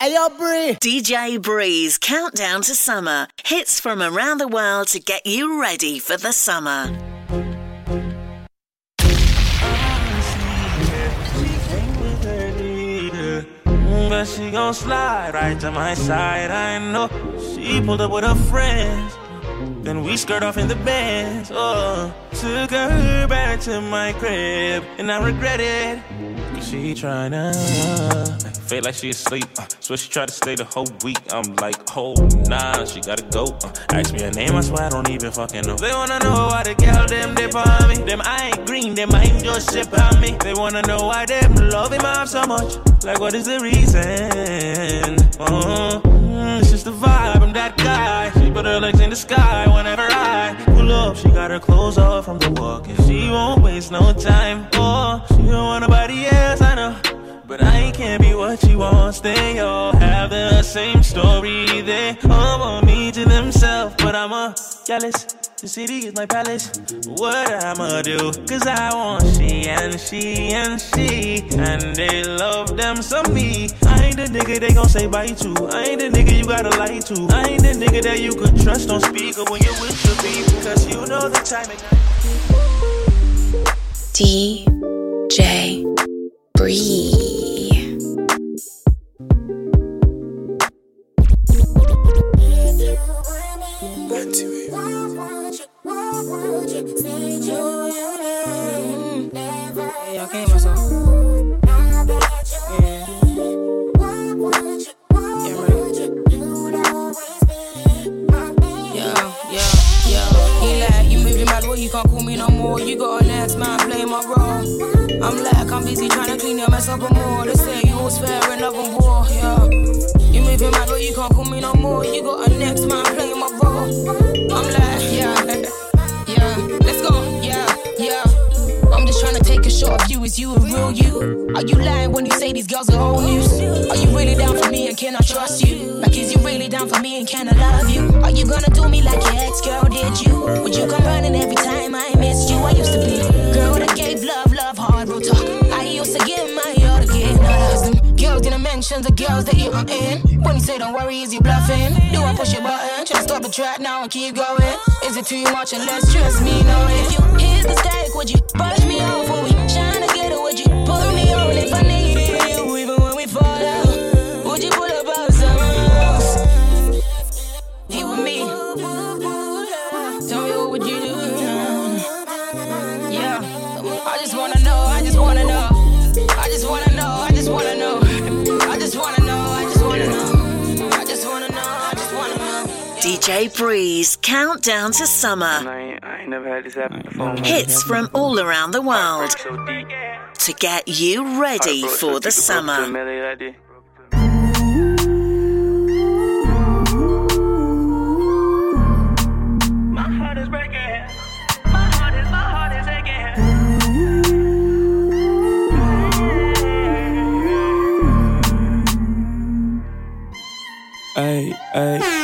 Ayo, Bree. DJ Breeze Countdown to Summer. Hits from around the world to get you ready for the summer. But she gon' slide right to my side. I know she pulled up with her friends. Then we skirt off in the Benz. Oh, took her back to my crib, and I regret it. Cause she tryna feel like she asleep. Uh, so she tried to stay the whole week. I'm like, oh nah, she gotta go. Uh, ask me her name, I swear I don't even fucking know. They wanna know why the girl them dip on me. Them I ain't green, them I ain't just ship on me. They wanna know why them love him up so much. Like what is the reason? Uh, it's just the vibe. I'm that guy. She put her legs in the sky whenever I pull up. She got her clothes off from the walk, and she won't waste no time. Oh, she don't want nobody else, I know. But I can't be what she wants. They all have the same story. They all want me to themselves, but I'm a jealous. The city is my palace. What I'ma do? Cause I want she and she and she. And they love them some me. I ain't the nigga they gon' say bye to. I ain't the nigga you gotta lie to. I ain't the nigga that you could trust on up when you're with your people. Cause you know the time it DJ Bree. Yeah, I came myself. You can't call me no more. You got a next man playing my role. I'm like, I'm busy trying to clean your mess up and more. They say you was fair and love and war, yeah. You moving mad, you can't call me no more. You got a next man playing my role. I'm like, yeah, yeah, let's go, yeah, yeah. I'm just trying to take a shot of you. Is you a real you? Are you lying when you say these girls are old news? Are you really down for me and can I trust you? Like, is you really down for me and can I love you? Are you gonna do me like your ex girl did you? Would you come running every time I miss you? I used to be girl that gave love, love, hard, real talk. I used to give my mention the girls that you are in. When you say don't worry, is you bluffing? Do I push your button? Try to stop the track now and keep going? Is it too much and less stress me? No, if you hit the stack, would you brush me off? When we DJ Breeze Countdown to Summer. I I never had this happen before. Hits from all around the world. to get you ready for the so deep, it broke to a summer. melody like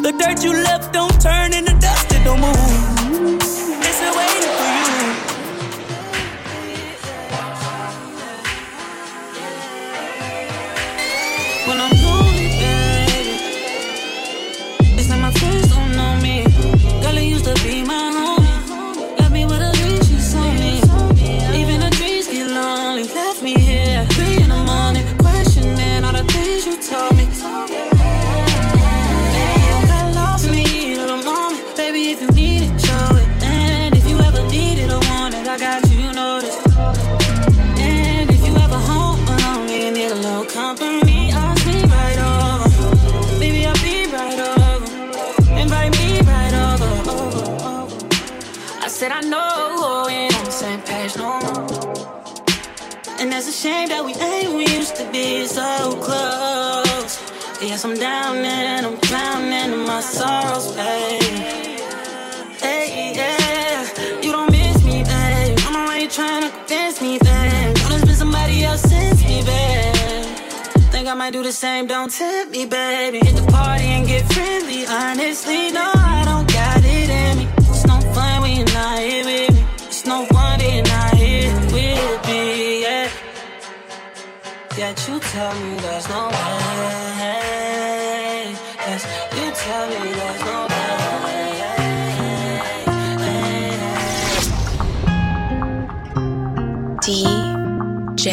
The dirt you left don't turn into dust, it don't move. Shame that we ain't, we used to be so close. Yes, I'm down and I'm drowning in my sorrows, babe. Hey, yeah, you don't miss me, babe. I'm already trying to convince me, babe. Don't it's been somebody else since me, babe. Think I might do the same, don't tempt me, baby. Hit the party and get friendly. Honestly, no, I don't you tell me there's no way. Yes, you tell me there's no DJ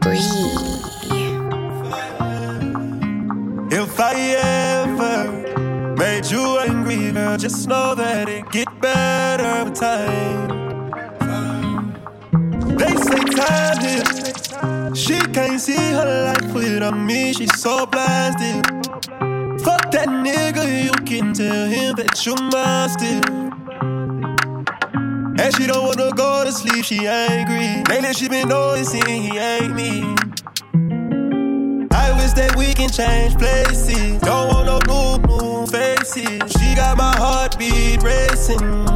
Bree. If I ever made you angry, girl, just know that it get better with time. They say time heals. She can't see her life without me. She's so blasted. Fuck that nigga, you can tell him that you're mine still. And she don't wanna go to sleep, she angry. Lately she been noticing he ain't me. I wish that we can change places. Don't want no new, new faces. She got my heartbeat racing.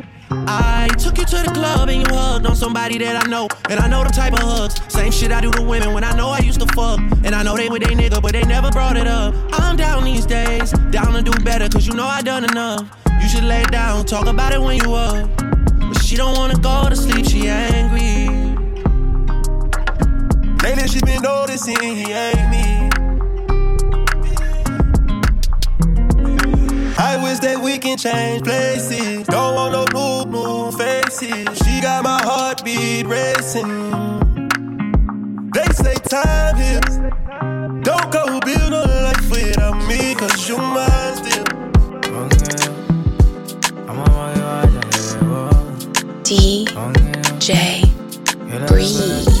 I took you to the club and you hugged on somebody that I know. And I know the type of hugs. Same shit I do to women when I know I used to fuck. And I know they with they nigga, but they never brought it up. I'm down these days, down to do better, cause you know I done enough. You should lay down, talk about it when you up. But she don't wanna go to sleep, she angry. Lately she been noticing he ain't me. Wish that we can change places. Don't want no new, new faces. She got my heartbeat racing. They say time heals. Don't go build a life without me, cause you mine still. DJ Bree.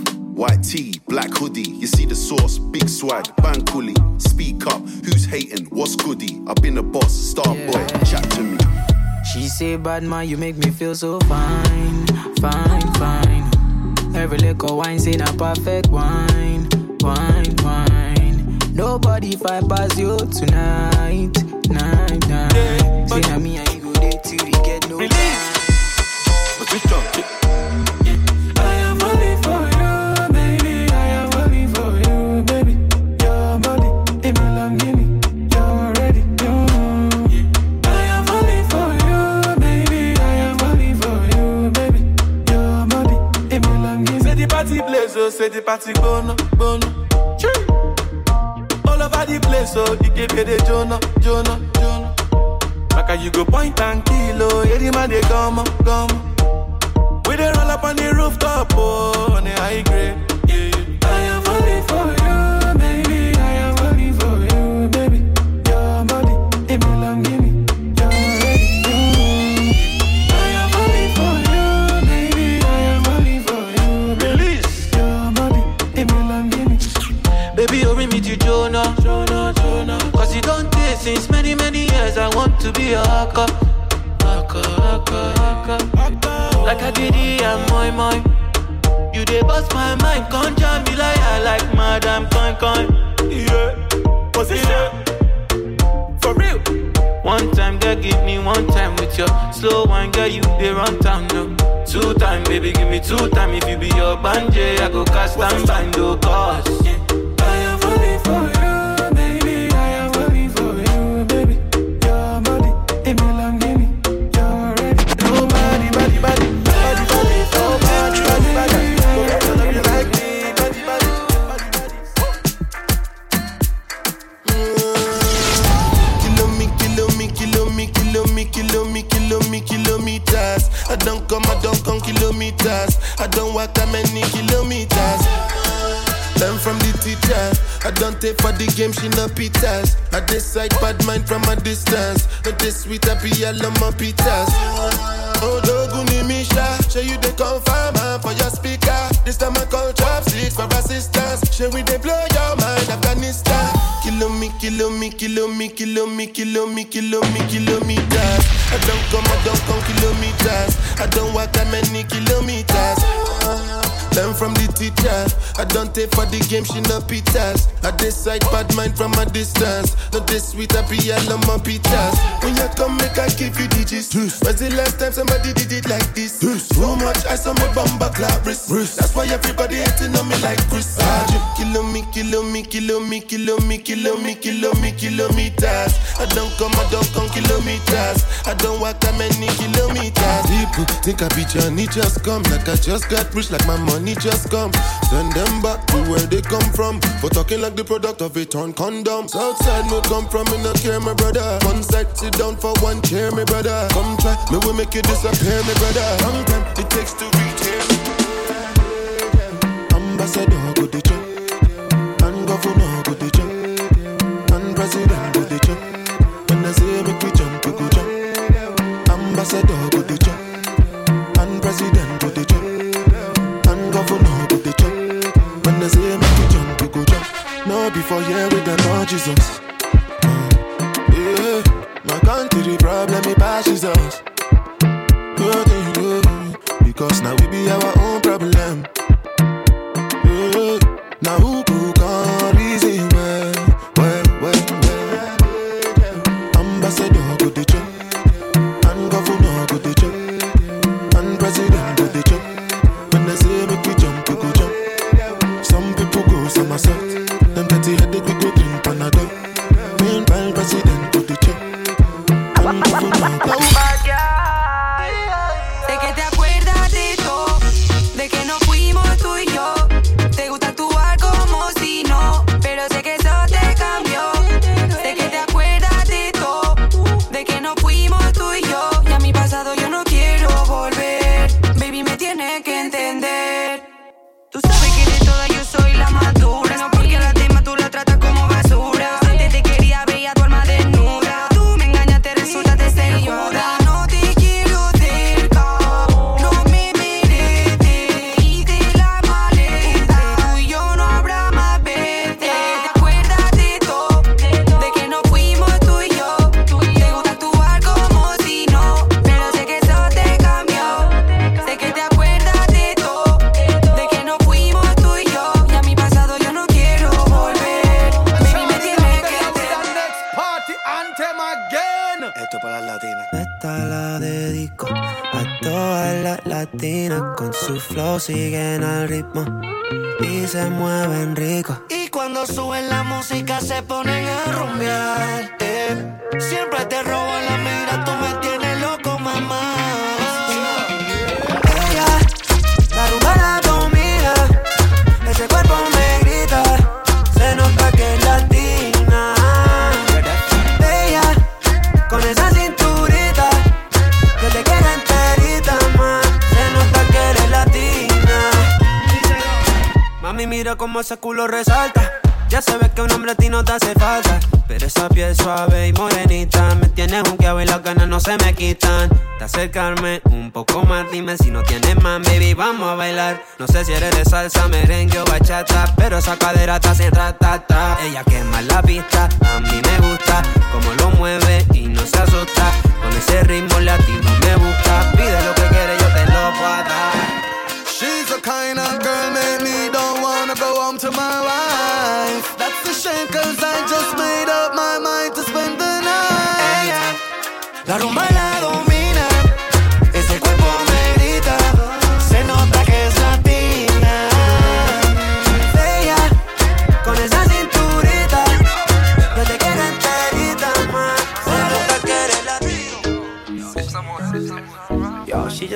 White tee, black hoodie, you see the sauce, big swag, bang coolie. Speak up, who's hating, what's goody? I've been a boss, star boy, chat to me. She say, bad man, you make me feel so fine, fine, fine. Every little wine say a perfect wine, wine, wine. Nobody fight past you tonight, night, night. Say all on my. When you come, make I give you digits. When's the last time somebody did it like this? Too much ice on my bumper clap That's why everybody hating on me like Chris. Ah. Kilo me, kilo me, kilo me, kilo me, kilo me, kilo me, kilometers. I don't come, I don't come kilometers. I don't walk, I mean Think I be Johnny just come. Like I just got rich, like my money just come. Send them back to where they come from. For talking like the product of a torn condom. Southside, no come from, in the care, my brother. One side, sit down for one chair, my brother. Come try, me will make you disappear, my brother. Long it takes two.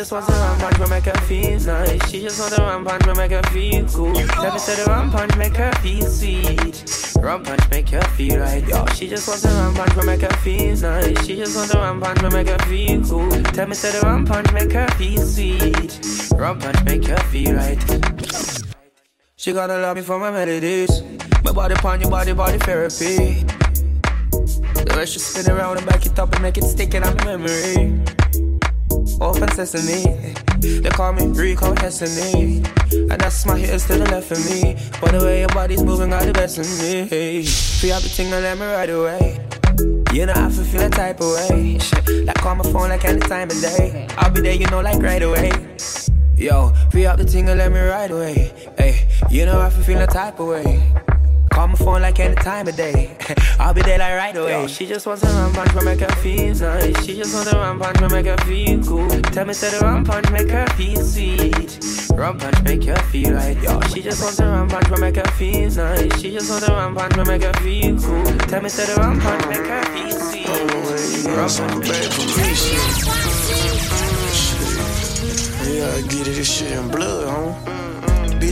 Just wants a rum punch, but make her feel nice. She just wants a rum punch, but make her feel cool. Let me say the rum punch, make her feel sweet. Rum punch, make her feel right. Yo, she just wants a rum punch, but make her feel nice. She just wants a rum punch, but make her feel cool. Tell me say the rum punch, make her feel sweet. Rum punch, make her feel right. She gotta love me for my melodies. My body upon your body, body therapy. The way she spin around and back it up and make it stick in my memory. Open sesame, they call me Rico Destiny. And that's my hitters to the left of me. But the way your body's moving, got the best of me. Free up the thing and let me right away. You know I feel feel that type of way. Like call my phone like any time of day. I'll be there, you know, like right away. Yo, free up the thing and let me right away. Hey, you know I feel feel that type of way. Call my phone like any time of day. I'll be there like right away. She just wants a rum punch, but make her feel nice. She just wants a rum punch, but make her feel cool. Tell me, say the rum punch, make her feel sweet. Rum punch, make her feel right. Yo, she just wants a rum punch, but make her feel nice. She just wants a rum punch, but make her feel cool. Tell me, say the rum punch, make her feel sweet. Rum punch, make her feel Yeah, I get it, this shit in blood, huh?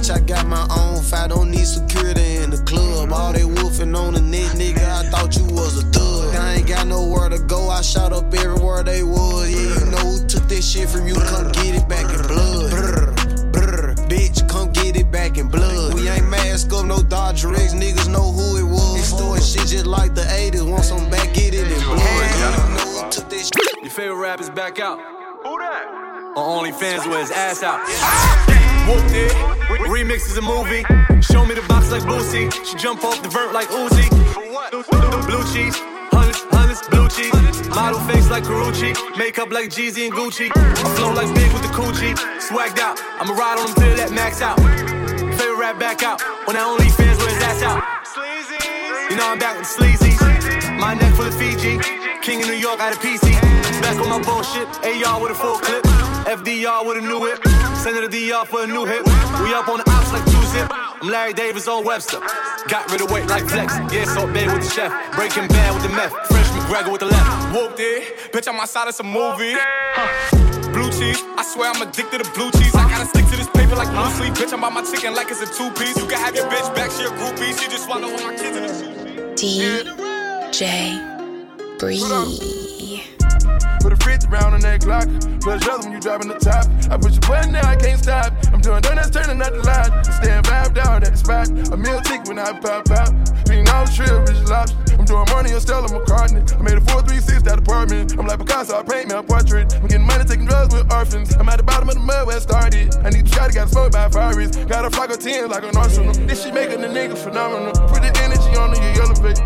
Bitch, I got my own fight, don't need security in the club. All they wolfing on the net, nigga, I thought you was a thug. I ain't got nowhere to go, I shot up everywhere they was. Yeah, you know who took this shit from you, come get it back in blood. Brr, brr, bitch, come get it back in blood. We ain't mask up, no Dodger X, niggas know who it was. It's doing shit just like the 80s, want some back, get it in blood. Yeah, you know who took this shit. Your favorite rap is back out. Who that? On OnlyFans with his ass out. Ah! Whooped it. Remix is a movie. Show me the box like Boosie. She jump off the vert like Uzi. Blue cheese. Hundreds, hundreds, blue cheese. Model face like Karuchi. Makeup like Jeezy and Gucci. I flow like big with the coochie. Swagged out. I'ma ride on him till that max out. Favorite rap back out. On that OnlyFans with his ass out. You know I'm back with the sleazy. My neck full of Fiji. King of New York out of PC. Back on my bullshit. AR with a full clip. FDR with a new whip. Send it to DR for a new hit. We up on the ops like two zip. I'm Larry Davis on Webster. Got rid of weight like flex. Yeah, so bad with the chef. Breaking bad with the meth. Fresh McGregor with the left. Whooped it. Bitch, I'm outside of some movie. Huh. Blue cheese. I swear I'm addicted to blue cheese. I gotta stick to this paper like blue sleep. Bitch, I'm on my chicken like it's a two piece. You can have your bitch back, she a groupie. She just wanna hold my kids in the DJ Bree. Put a 50 round on that Glock. Plus other when you driving the top. I push a button now, I can't stop. I'm doing donuts, turning out the light. Stand vibe down at the spot. A meal tick when I pop out. Being all trill, rich lobster. I'm doing money on Stella McCartney. I made a 436 that apartment. I'm like Picasso, I paint me a portrait. I'm getting money, taking drugs with orphans. I'm at the bottom of the mud where I started. I need to try to got smoked by Ferraris. Got a flock of 10 like an arsenal. This shit making the niggas phenomenal. The energy on.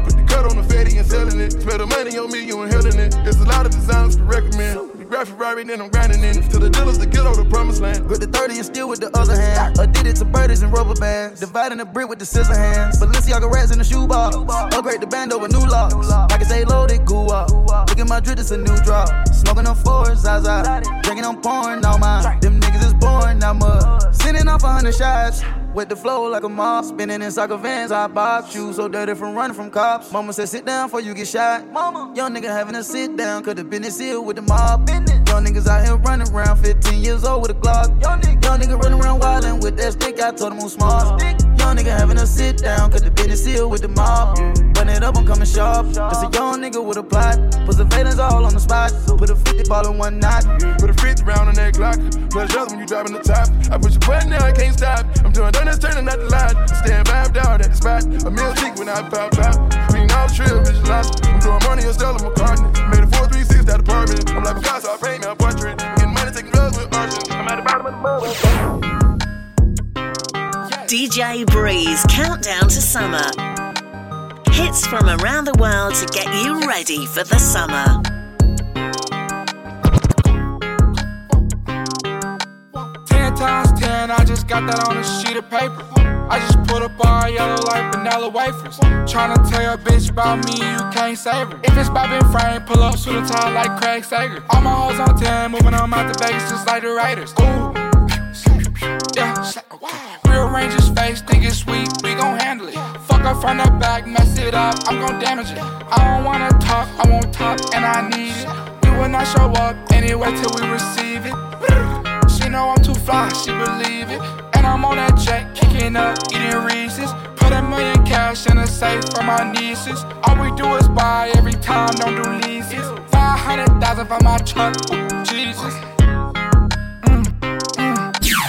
Put the cut on the fatty and selling it. Spend the money on me, you inhaling it. There's a lot of designs to recommend. Graphic right, then I'm grinding in. To the dealers get over the promised land. Grip the 30 and still with the other hand. Addicted to birdies and rubber bands. Dividing the brick with the scissor hands. Balenciaga rats in the shoebox. Upgrade the band over new locks. Like it's say loaded goo up. Look at my drip, it's a new drop. Smoking on fours, Zaza. Drinking on porn, now mine. Them niggas is born, mud. Sending off a hundred shots. With the flow like a mob, spinning in soccer vans, I box shoes so dirty from running from cops. Mama said, sit down before you get shot. Mama, young nigga having a sit down, cause the business here with the mob. Young niggas out here running around, 15 years old with a Glock. Young nigga, young nigga running around wildin' with that stick, I told him I'm smart. Young young nigga having a sit down, cause the business seal with the mob. Run it up, I'm coming sharp. Just a young nigga with a plot. Put the surveillance all on the spot. Put a 50 ball in one knot. Put a 50 round on that Glock. Plus other when you driving the top. I push your button now, I can't stop. I'm doing donuts, turning out the lot. Stand vibed out at the spot. A meal tick when I pop out. Clean all trill, bitch lost. I'm doing money on Stella McCartney. Made a 436 that apartment. I'm like Picasso, I paint me a portrait. Getting money, taking drugs with arson. I'm at the bottom of the mother. DJ Breeze Countdown to Summer. Hits from around the world to get you ready for the summer. Ten times ten, I just got that on a sheet of paper. I just put a bar yellow like vanilla wafers. Tryna tell your bitch about me, you can't save her. If it's bobbing frame, pull up, shoot a tie like Craig Sager. All my hoes on 10, moving on out to Vegas just like the Raiders. Ooh. Yeah. we Rearrange his face, think it's sweet, we gon' handle it. Fuck up from the back, mess it up, I'm gon' damage it. I don't wanna talk, I won't talk, and I need it. We will not show up anyway till we receive it. She know I'm too fly, she believe it. And I'm on that jet, kicking up, eating Reese's. Put a million cash in a safe for my nieces. All we do is buy every time, don't do leases. 500,000 for my truck, Jesus.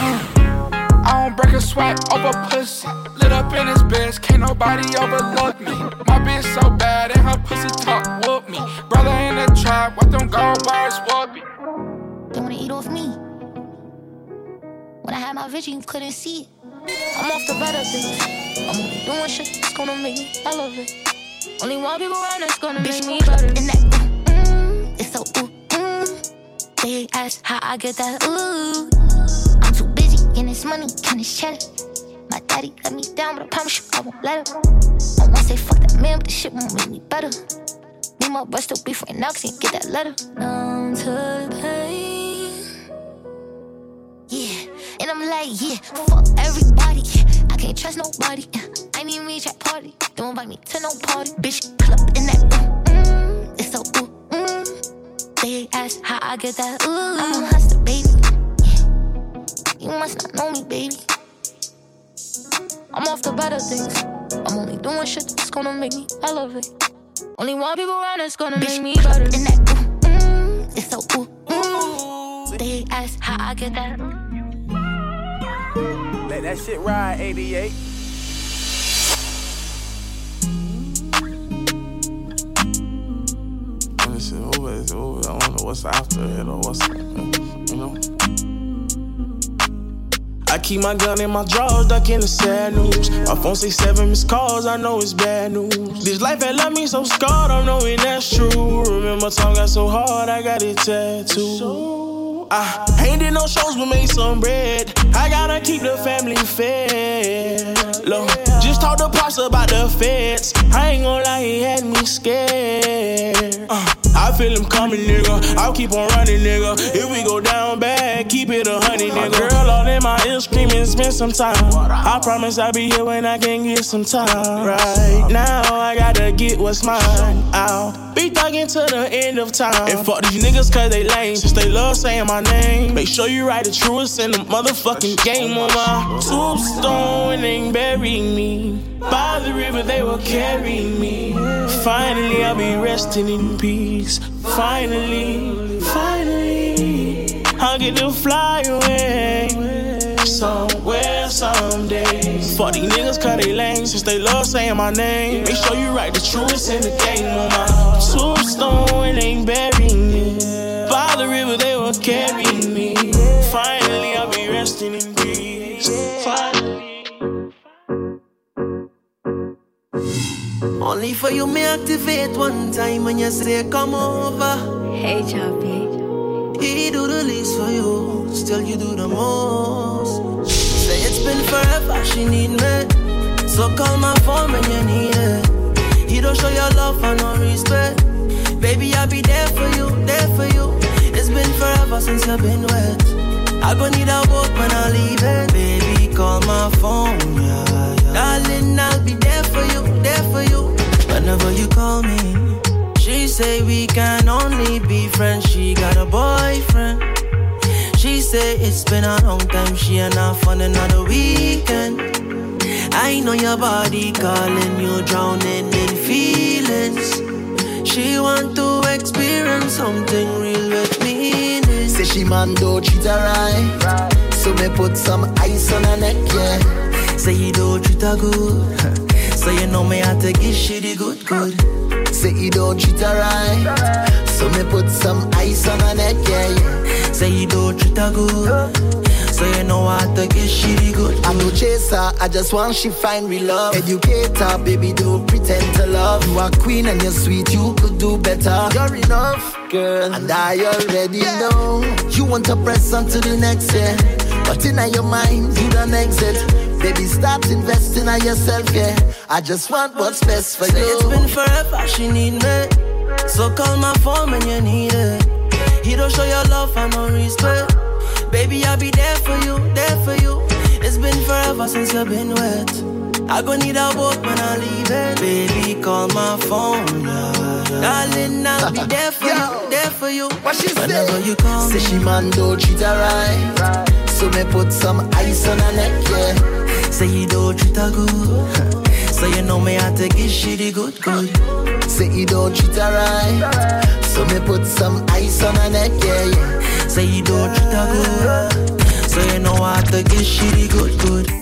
I don't break a sweat over pussy. Lit up in his bed, can't nobody overlook me. My bitch so bad, and her pussy talk whoop me. Brother in the trap, what them gold bars whoop me. They wanna eat off me. When I had my vision, you couldn't see it. I'm off the better things. I'm doing shit that's gonna make me elevate. Only one people around that's gonna make me better. And that, mm, it's so ooh. They ask how I get that ooh. I'm too busy getting this money, getting this cheddar. My daddy let me down, but I promise you I won't let him. I won't say fuck that man, but this shit won't make me better. Me my best still be friend now, cause get that letter. Numb to pain. Yeah, and I'm like, yeah, fuck everybody. I can't trust nobody. I need me at party. Don't invite me to no party. Bitch, club in that mm, mm, It's so ooh, mm. They ask how I get that ooh. I'm a hustler, baby. You must not know me, baby. I'm off the better things. I'm only doing shit that's gonna make me elevate. Only one people around that's gonna make me better. In that ooh, mm, it's so ooh, ooh. They ask how I get that. Let that shit ride, 88. Over, it's over. I don't know what's after it or what's, you know. I keep my gun in my drawers, ducking the sad news. My phone say seven missed calls, I know it's bad news. This life had left me so scarred, I'm knowing that's true. Remember, time got so hard, I got it tattooed. I ain't did no shows, but made some bread. I gotta keep the family fed. Look, just talk to Pops about the feds. I ain't gonna lie, he had me scared. Uh, I feel him coming, nigga. I'll keep on running, nigga. If we go down bad, keep it a honey, nigga. Girl, all in my ear screaming, spend some time. I promise I'll be here when I can get some time. Right now, I gotta get what's mine. I'll be thugging to the end of time. And fuck these niggas cause they lame. Since they love saying my name. Make sure you write the truest in the motherfucking game on my tombstone and bury me. By the river they will carry me. Finally I'll be resting in peace. Finally, finally, I'll get to fly away. Somewhere, someday. Fuck these niggas cause they lame. Since they love saying my name. Make sure you write the truest in the game on my tombstone and they bury me. By the river they will carry Only for you me activate one time when you say come over. Hey Choppy. He do the least for you, still you do the most. Say it's been forever, she need me. So call my phone when you need it. You don't show your love for no respect. Baby, I'll be there for you, there for you. It's been forever since you've been wet. I gon' need a boat when I leave it. Baby, call my phone, yeah, yeah. Darling, I'll be there for you, for you. Whenever you call me, she say we can only be friends. She got a boyfriend. She say it's been a long time. She and I fun another weekend. I know your body calling you, drowning in feelings. She want to experience something real with me. Say she man don't treat her right. So me put some ice on her neck, yeah. Say you don't treat her good. so you know me I give she the good, good. Say you don't treat her right. So me put some ice on her neck, yeah, yeah. Say you don't treat her good. So you know how to get shitty good. I'm no chaser, I just want she find real love. Educator, baby, don't pretend to love. You are queen and you're sweet, you could do better. You're enough, girl, and I already yeah. know. You want to press on to the next year, but in your mind, you don't exit. Baby, start investing in yourself, yeah. I just want what's best for Say you. It's been forever, she need me. So call my phone when you need it. He don't show your love and no respect. Baby, I'll be there for you, there for you. It's been forever since you've been wet. I gon' need a boat when I leave it. Baby, call my phone, yeah. Darling, I'll be there for you, there for you. What she Whenever say? you call Say me. she man don't treat her right. So me put some ice on her neck, yeah. Say you don't treat her good. So you know me I give she the good, good. Say you don't treat her right. So me put some ice on her neck, yeah, yeah. Say you don't treat her good. So you know I give she the good, good.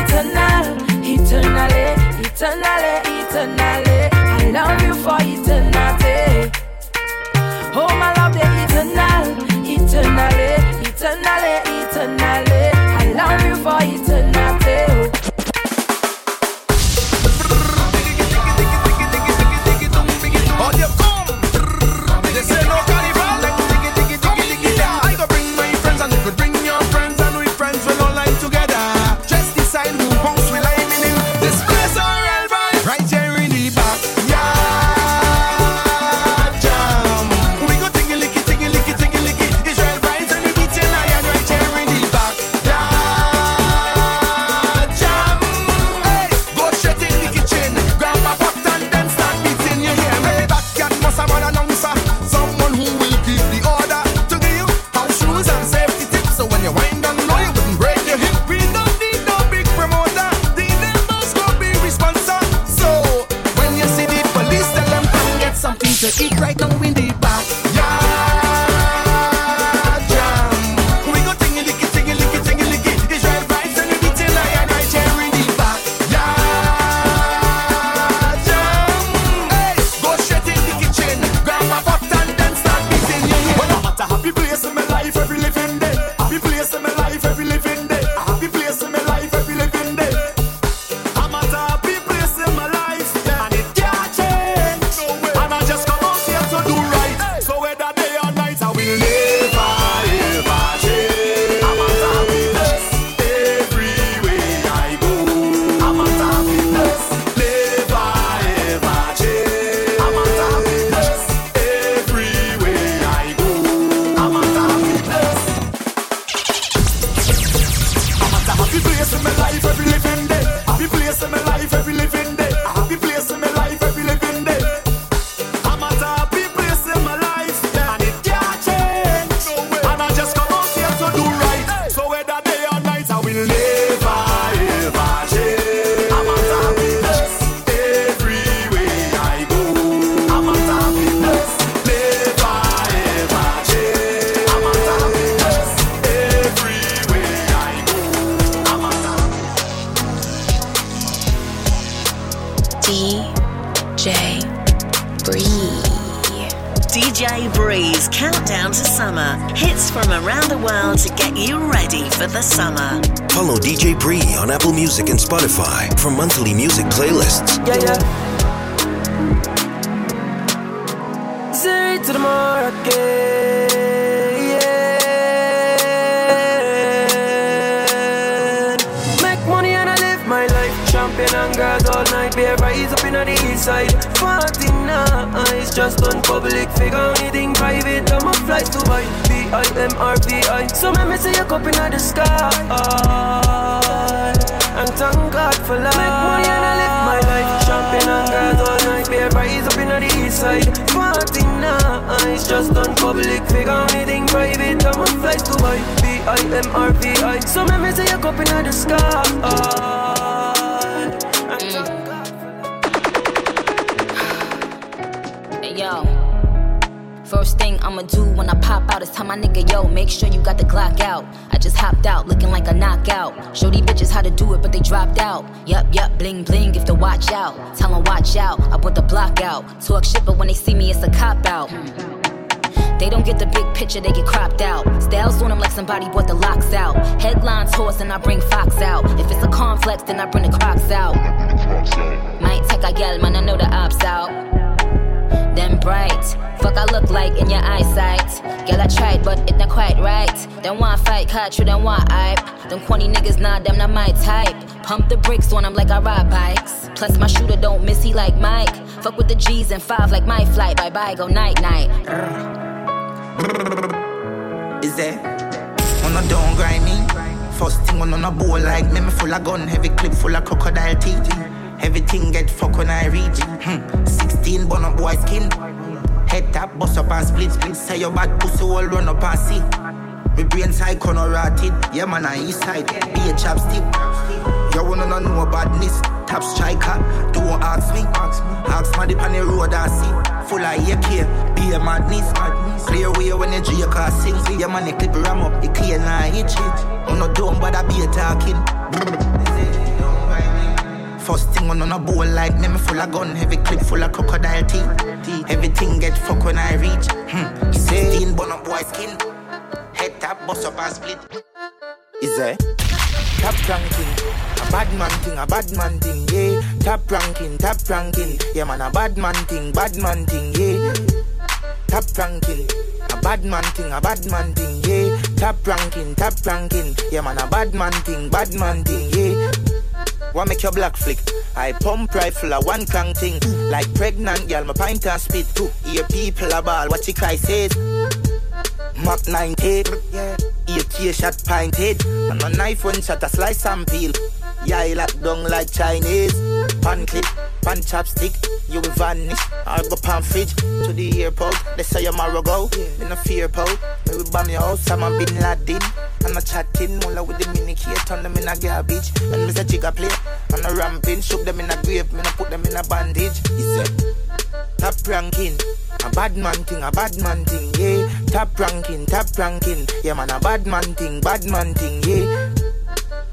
Eternal, eternally, eternally, eternally. I love you for eternity. Oh, my love, the eternal, eternally, eternally, eternally. I love you for eternity. So let me see you up in the sky. And thank God for life. Make money and I live my life. Champion and girls all night. Beer rise up in the east side. 49 eyes just on public figure. Anything private. I'm a flight to buy. B-I-M-R-V-I. So let me see you up in the sky. Mm. Hey, yo. First thing I'ma do when I pop out is tell my nigga, yo, make sure you got the Glock out. I just hopped out looking like a knockout. Show these bitches how to do it, but they dropped out. Yup, yup, bling bling, if to watch out. Tell 'em watch out, I put the block out. Talk shit, but when they see me, it's a cop out. They don't get the big picture, they get cropped out. Styles on them like somebody bought the locks out. Headlines horse and I bring Fox out. If it's a complex, then I bring the crocs out. Might take a gal, man, I know the ops out. Them bright, fuck I look like in your eyesight. Girl, I tried, but it not quite right. Them want fight, catch you, them want hype. Them corny niggas, nah, them not my type. Pump the brakes them like I ride bikes. Plus my shooter don't miss, he like Mike. Fuck with the G's and five like my flight. Bye bye, go night night. Is there? On a don't grind me. First thing on a bowl like me, me full of gun, heavy clip full of crocodile teeth. Everything get fuck when I reach. Hmm. 16 bun up boy skin. Head tap, bust up and split split. Say your bad pussy all run up and see. Me brain side corner rotted. Yeah man, I east side. Be a chapstick. You wanna know badness. Top striker. Don't ask me. Ask my dip on the road I see. Full of AK. Be a madness. Clear way when the J car sing. Yeah man, the clip ram up. It clear now hitch it. On no dumb, but I be a talking. First thing on a bowl like me, me full of gun, heavy clip full of crocodile teeth. Everything get fuck when I reach. Hmm. 16 bun up boy skin. Head tap, bust up and split. Is there? Top ranking, a bad man thing, a bad man thing, yeah. Top ranking, top ranking, yeah man, a bad man thing, bad man thing, yeah. Top ranking, a bad man thing, a bad man thing, yeah. Top ranking, top ranking, yeah man, a bad man thing, bad man thing, yeah. What make your black flick? I pump rifle a one crank thing. Like pregnant girl, my pint and spit. Hear people a ball, what you cry says. Mach 90, yeah. AK shot pint head. And a knife one shot a slice and peel. Yeah, I lock down like Chinese. Pan clip, pan chopstick. You will vanish. I go pan fridge to the airport. They say I'm a go. In a fear pole. We bomb your house. I'm a bin Laden. And a chatting. Mulla with the mini key. Turn them in a garbage. And Mr. Jigga play. And a ramping. Shook them in a grave. Me no put them in a bandage. He said, top ranking. A bad man thing, a bad man thing, yeah. Top ranking, top ranking. Yeah, man, a bad man thing, bad man thing, yeah.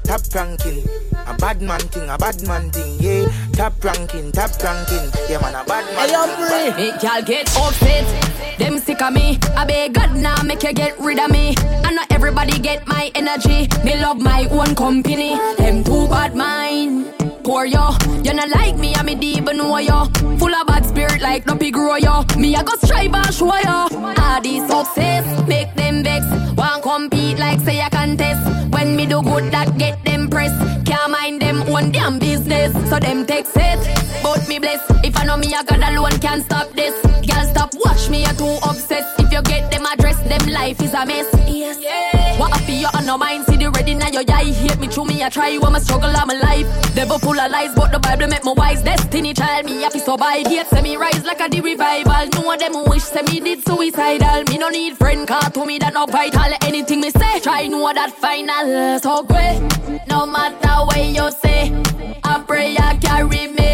Top ranking. A bad man thing, a bad man thing, yeah. Top ranking, top ranking. Yeah, man, a bad man Hey, I'm free. Make y'all get upset. Them sick of me. I beg God now make you get rid of me. And not everybody get my energy. Me love my own company. Them too bad mind. Poor yo, you not like me, I'm a deep know yo. Full of bad spirit like Duppy grow yo. Me I go strive and show yo. All these success make them vex. Want compete like say I contest. When me do good that get them press. Can't mind them own damn business. So them take it, but me bless. If I know me I got alone can't stop this. Girl stop watch me, you're too obsessed. If you get them address, them life is a mess. Yes. Yeah. What I feel you on no mind, ready now your eye. Hate me through me, I try. When my struggle, I'm alive. Devil full of lies, but the Bible make me wise. Destiny child, me have to survive. Yet me rise like a the revival. No one them wish me did suicidal. Me no need friend, car to me that no vital. Anything me say, try know that final. So great, no matter what you say. I pray I carry me.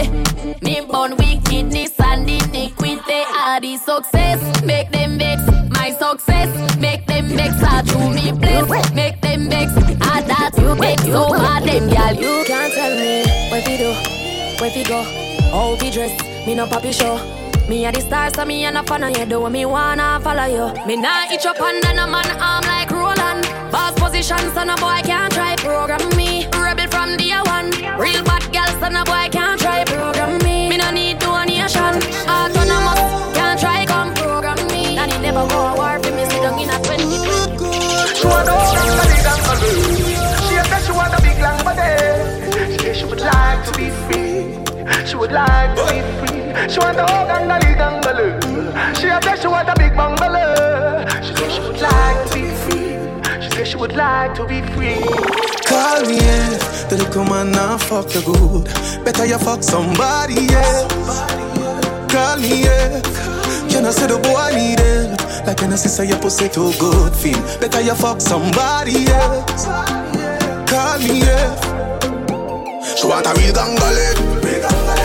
Me born wickedness and iniquity. All the success, make them vex. My success, make vex. I do me bless, make them vex. I that you make so hard them, girl. You can't tell me where we do, where we go. How be dress, me no poppy show. Me a the star, so me a no fan of you. Do me wanna follow you. Me nah itch up under no man arm like Roland. Boss position, so no boy can't try program me. Rebel from day one. Real bad girl, so no boy can't try program me. Me no need donation. Autonomous, can't try come program me. He never go a would like to be free. She want a hold on the gangbang. She said she want a big bungalow. She said she would like to be free. She say she would like to be free. Call me yeah. the little man now fuck you good. Better you fuck somebody else. Call me yeah. you know say the boy need help. Like I say your pussy too good feel. Better you fuck somebody else. Call me yeah. she want a real gangbale.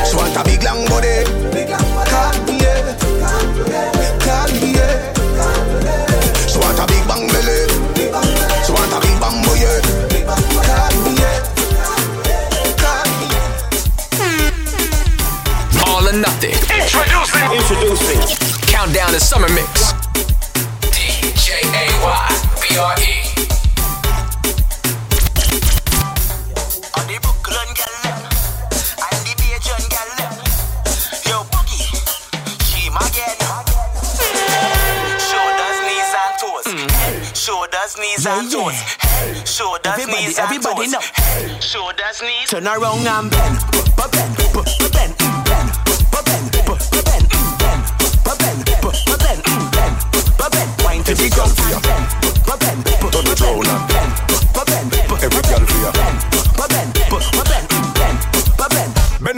She want a big long body. Call me if Call me if She want a big bang belly. She want a big bang boy. If Call me All or nothing. Introducing. Introducing. Countdown to Summer Mix. DJ A-Y B-R-E. Shoulders, knees, and toes. Hey, shoulders, Everybody, knees, and toes. know. Hey, shoulders, knees. Turn around and bend, b- bend, b- b- bend, mm, bend, b- bend, b- b- bend, mm, bend, b- bend, b- b- bend, mm, bend, b- bend. Wine to the ground and bend, b- bend, b- b- Turn it round and bend,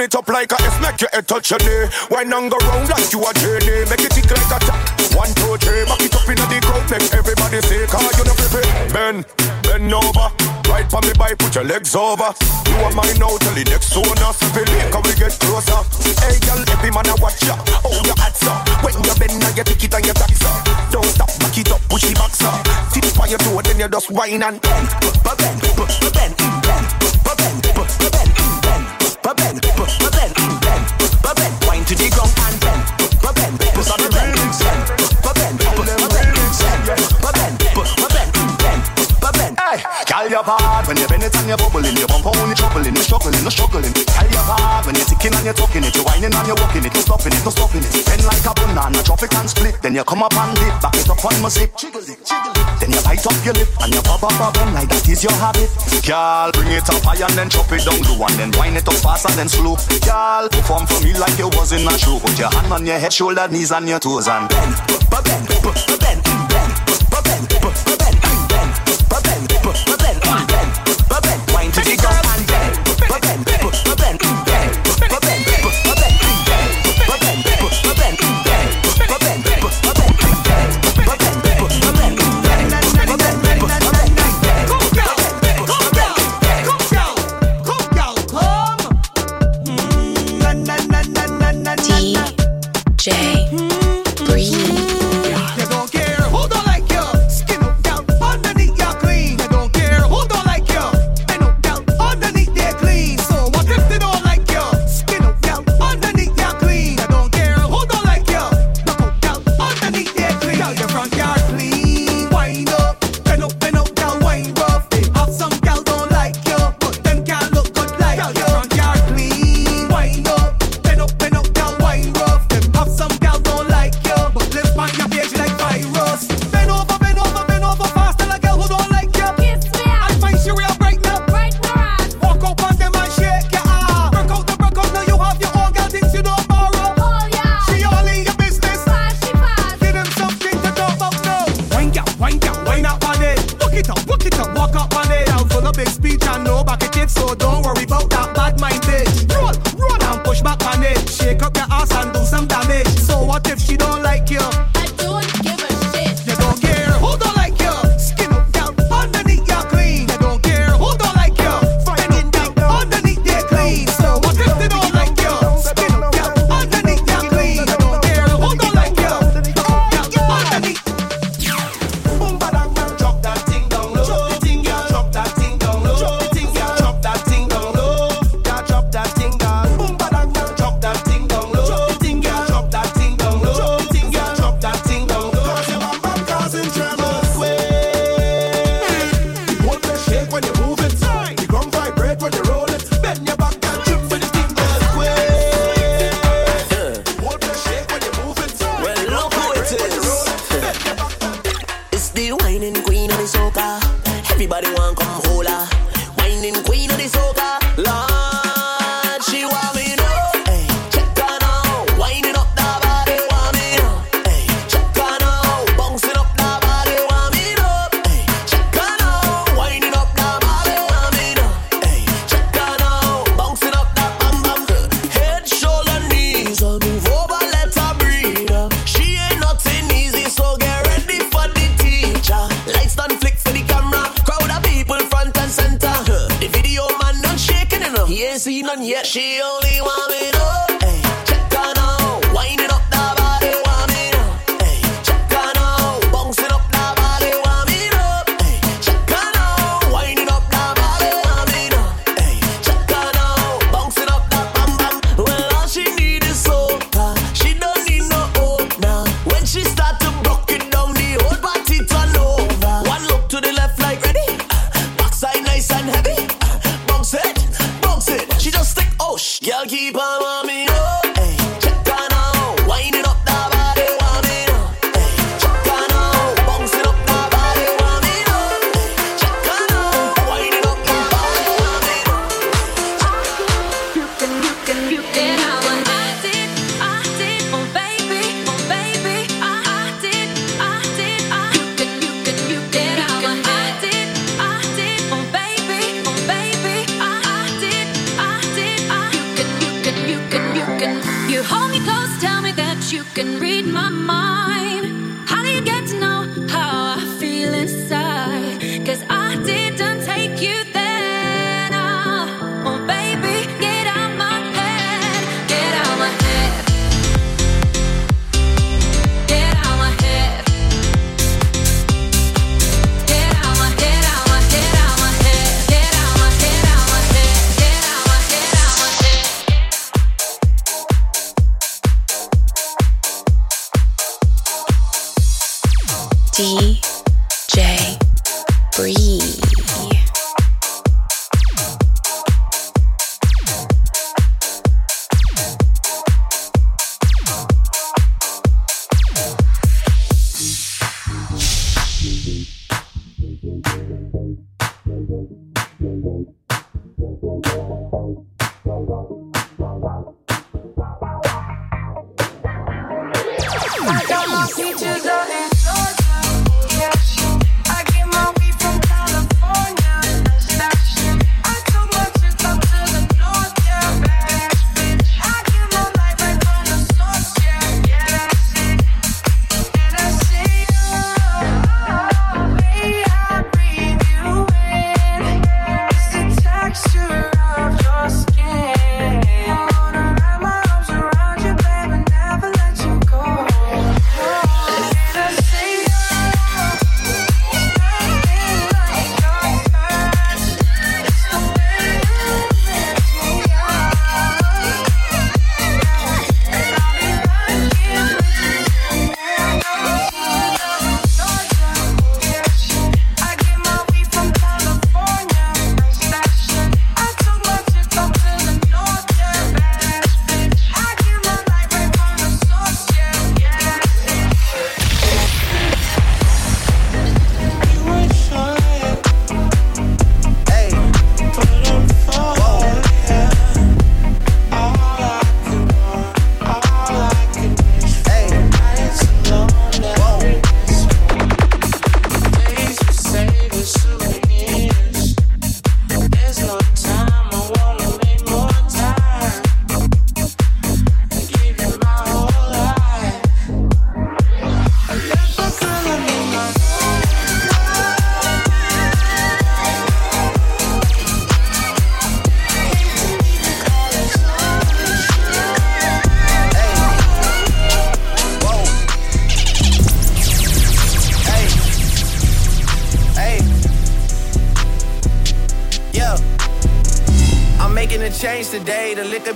it up like a S, make your head touch your knee. Wine and go round like you a journey. Make it tick like a tap. One, two, three, back it up in the crowd. Make everybody say, car you flip it. Bend, bend over. Right for me by, put your legs over. You are mine now till the next owner. So we link we get closer. Hey girl, every man a watch ya. Oh, your hats up. When you bend now you pick it and you tax up. Don't stop, back it up, push the box up. Tip on your toe, then you just whine and bend. b- bend, b- b- bend, mm, bend, b- bend, b- b- bend, mm, bend, b- bend, b- b- bend, mm, bend, b- Call your part when you bend it and you bubbling, you bump on, you troubling, you struggling, you struggling. Call your part when you're ticking and you're talking it, you're whining and you're walking it, you're stopping it, you're stopping it. Bend like a banana, drop it and split. Then you come up and dip, back it up on my zip. Jiggle it, jiggle it. Then you bite up your lip and you pop up up and like that is your habit. Girl, bring it up high and then chop it down low and then wind it up fast and then slow. Girl, perform for me like you was in a show. Put your hand on your head, shoulder, knees and your toes and bend. bend, bend, mm, bend, bend, bend, mm, bend,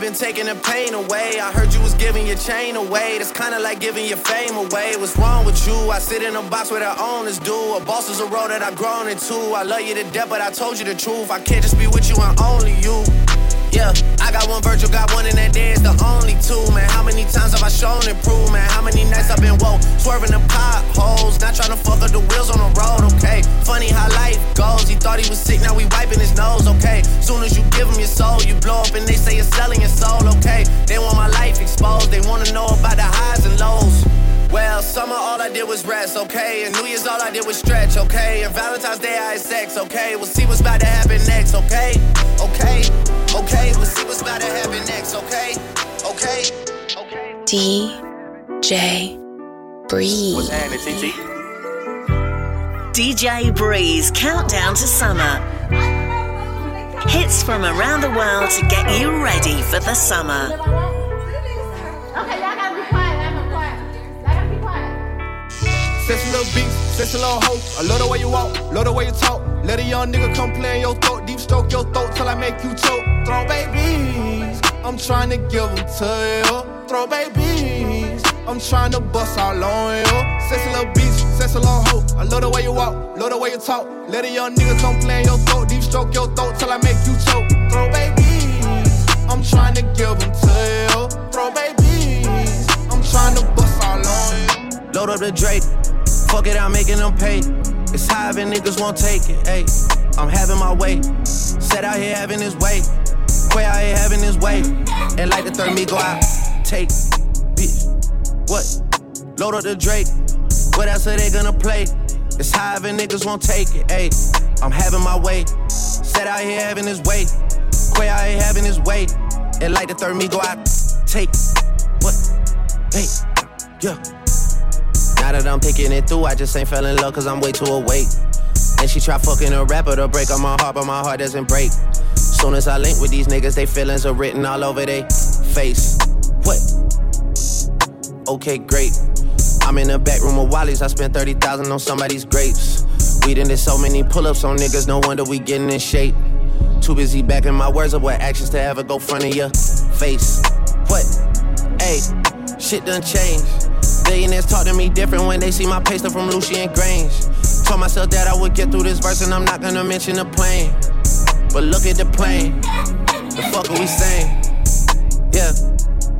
been taking the pain away. I heard you was giving your chain away. That's kinda like giving your fame away. What's wrong with you? I sit in a box where the owners do. A boss is a role that I've grown into. I love you to death, but I told you the truth. I can't just be with you and only you. Yeah, I got one Virgil, got one in that day, it's the only two, man. How many times have I shown improvement? How many nights I've been woke, swerving the potholes, not trying to fuck up the wheels on the road, okay? Funny how life goes, he thought he was sick, now we wiping his nose, okay? Soon as you give him your soul, you blow up and they say you're selling your soul, okay? They want my life exposed, they wanna know about the highs and lows. Well, summer all I did was rest, okay? And New Year's all I did was stretch, okay? And Valentine's Day I had sex, okay? We'll see what's about to happen next, okay? Okay, okay, we'll see what's about to happen next, okay? Okay. DJ Bree. What's happening, TT? DJ Breeze Countdown to Summer. Hits from around the world to get you ready for the summer. Okay, y'all gotta be quiet. I'm quiet. Y'all gotta be quiet. Sexy little bitch, sexy little hoe. I love the way you walk, love the way you talk. Let a young nigga come play in your throat, deep stroke your throat till I make you choke. Throw babies, I'm trying to give them to you. Throw babies, I'm trying to bust all on you. Sexy little bitch, sexy little hoe. I love the way you walk, love the way you talk. Let a young nigga come play in your throat, deep stroke your throat till I make you choke. Throw babies, I'm trying to give them to you. Throw babies, I'm trying to bust all on you. Load up the Drake. Fuck it, I'm making them pay. It's high and niggas won't take it. Ayy, I'm having my way. Set out here having his way. Quay out here having his way. And like the third me go out. Take, bitch. What? Load up the Drake. What else are they gonna play? It's high and niggas won't take it. Ayy, I'm having my way. Set out here having his way. Quay out here having his way. And like the third me go out. Take, what? Hey, yeah. Now that I'm picking it through, I just ain't fell in love cause I'm way too awake. And she try fucking a rapper to break on my heart, but my heart doesn't break. Soon as I link with these niggas, they feelings are written all over their face. What? Okay, great. I'm in the back room of Wally's, I spent 30,000 on somebody's grapes. We done did so many pull-ups on niggas, no wonder we getting in shape. Too busy backing my words up with actions to ever go front of your face. What? Hey, shit done changed. Billionaires talk to me different when they see my paste from Lucian Grainge. Told myself that I would get through this verse and I'm not gonna mention the plane. But look at the plane. The fuck are we saying? Yeah,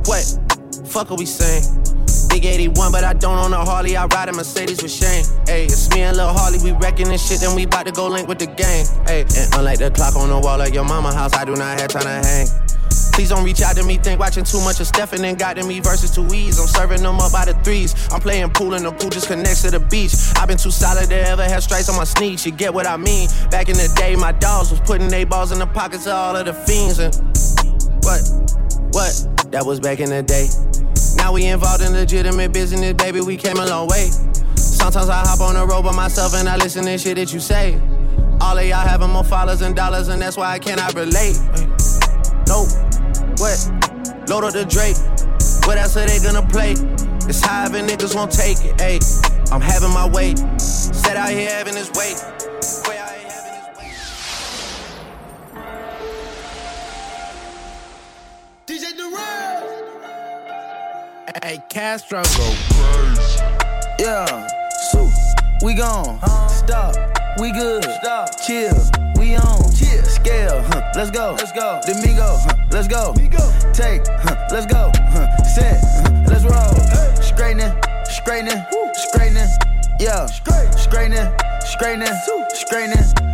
what? Fuck are we saying? Big 81, but I don't own a Harley. I ride a Mercedes with Shane. Hey, it's me and Lil Harley. We wrecking this shit, then we bout to go link with the gang. Hey, and unlike the clock on the wall of your mama house, I do not have time to hang. Please don't reach out to me, think watching too much of Stefan and got to me versus two E's. I'm serving them up by the threes. I'm playing pool and the pool just connects to the beach. I've been too solid to ever have stripes on my sneaks. You get what I mean? Back in the day, my dogs was putting they balls in the pockets of all of the fiends. And what? What? That was back in the day. Now we involved in legitimate business, baby. We came a long way. Sometimes I hop on the road by myself and I listen to shit that you say. All of y'all having more followers and dollars, and that's why I cannot relate. Nope. What? Load up the Drake. What else are they gonna play? It's high and niggas won't take it. Ayy, I'm having my way. Set out here having his way. Hey, Castro go crazy. Yeah, so we gone. Stop, we good. Stop, chill, we on. Chill, scale, huh? Let's go. Let's go. Domingo, huh? Let's go. Take, huh? Let's go. Huh? Set, huh? let's roll. Straightening, straightening, straightening. Yeah, straightening, straightening, straightening.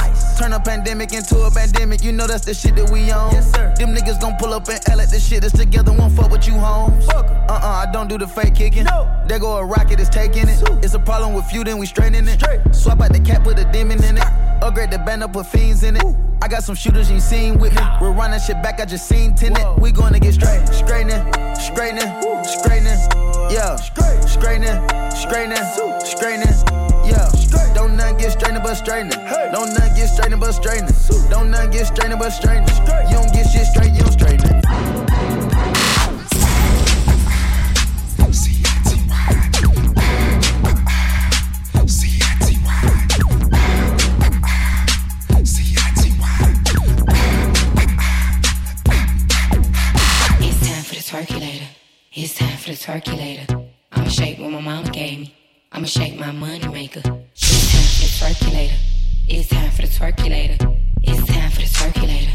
Turn a pandemic into a pandemic. You know that's the shit that we on. Yes, sir. Them niggas gon' pull up and L at this shit is together. Won't fuck with you, homes. Uh uh, I don't do the fake kicking. No. There go a rocket, it's taking it. It's a problem with you, then we straightening it. Swap out the cap, put a demon in it. Upgrade the band up, put fiends in it. I got some shooters you seen with me. We're running shit back, I just seen tenant. We gonna get straight. Straightening, straightening, straightening. Yeah. Straightening, straightening, straightening. Yeah. Don't nothing get straightening but straightening. Don't nothing get straightening but straightening. Don't nothing get straightening but straightening. You don't get shit straight, you don't straighten it. It's time for the twerkulator. It's time for the twerkulator. I'ma shake what my mama gave me. I'ma shake my money maker. It's time for the twerkulator. It's time for the twerkulator. It's time for the twerkulator.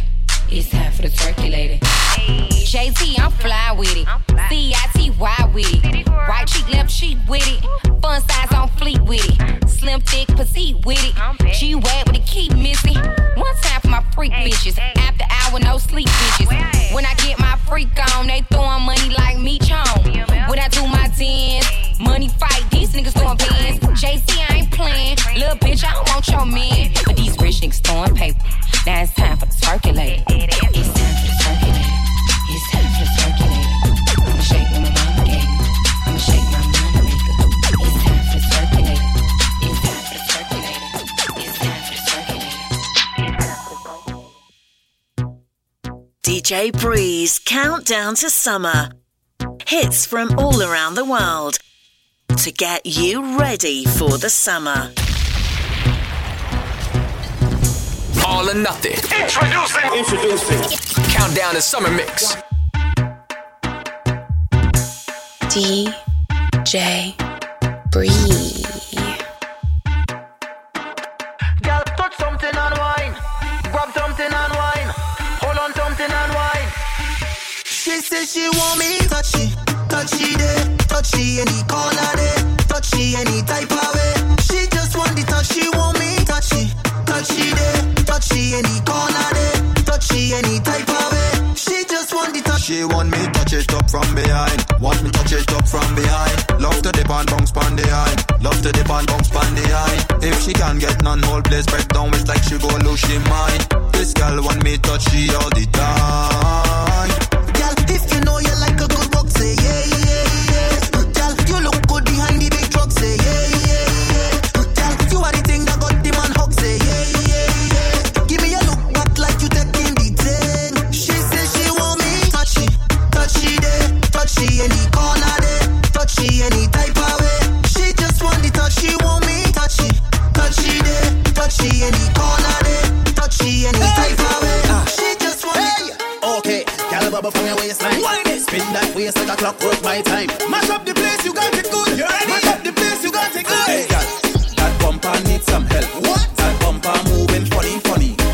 It's time for the twerkulator. Hey. JT, I'm fly with it. C I T Y with it. Right cheek, left cheek with it. Fun size on fleet with it. Slim, thick, petite with it. G wag with it, keep missing. One time for my freak bitches. After hour, no sleep bitches. When I get my freak on, they throwing money like me chong. When I do my dance. Money fight, these niggas throwing bands. JC, I ain't playing. Little bitch, I don't want your. But these rich niggas throwing paper. Now it's time for the circulate. It's time for the circulate. It's time for the circulate. I'ma shake my mama game. I'ma shake my maker. It's time for the circulate. It's time for the circulate. It's time for the circulate. DJ Breeze, countdown to summer. Hits from all around the world to get you ready for the summer. All or nothing. Introducing. Introducing. Countdown to summer mix. DJ Breeze. She says she want me touchy touchy touchy any corner day, touchy any type of way. She just want the touch, she want me touchy, touchy day, touchy any corner day, touchy any type of way. She just want the touch, she want me touch it up from behind, want me touch it up from behind. Love to bounce the eye, love to bounce the eye. If she can't get none, whole place break down. It's like she go lose she mind. This girl want me touchy all the time. Girl, if you know you like a good rock, say yeah. touchy corner touchy ah. she just want it. Okay, gal bubble from your waistline. Spin that waist like a clockwork My time. Mash up the place, you got it good. You ready? Mash up the place, you got it good. Hey, gal, that bumper some help. What? That bumper moving funny, funny.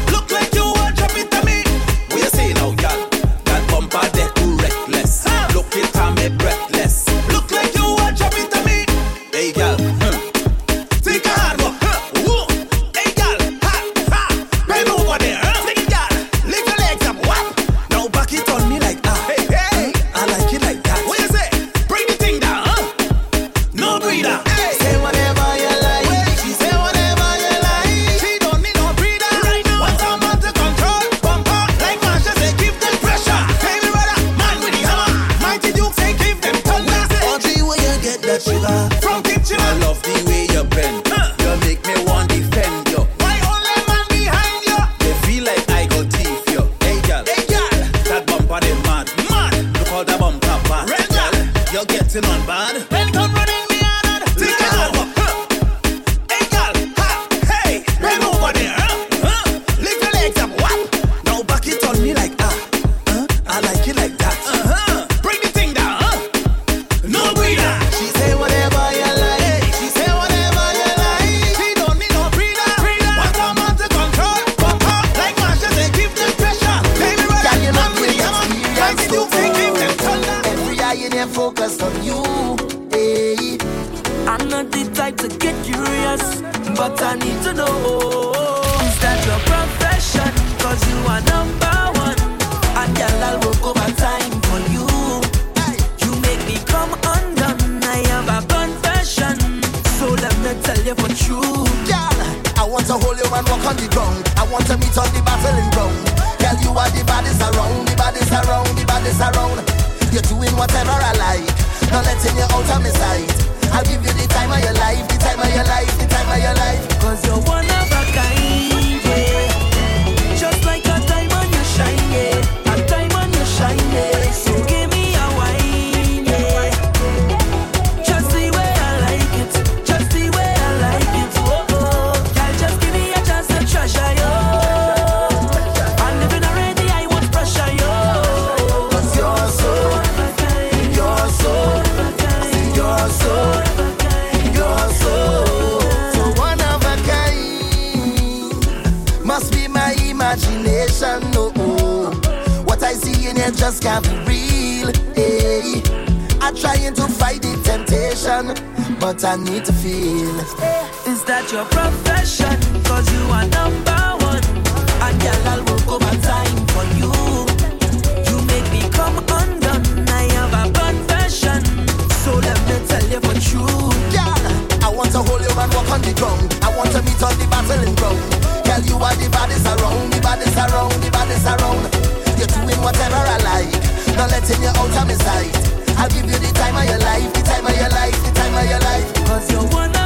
whatever I like. Not letting you out of my sight. I'll give you the time of your life, the time of your life, the time of your life. Cause you're one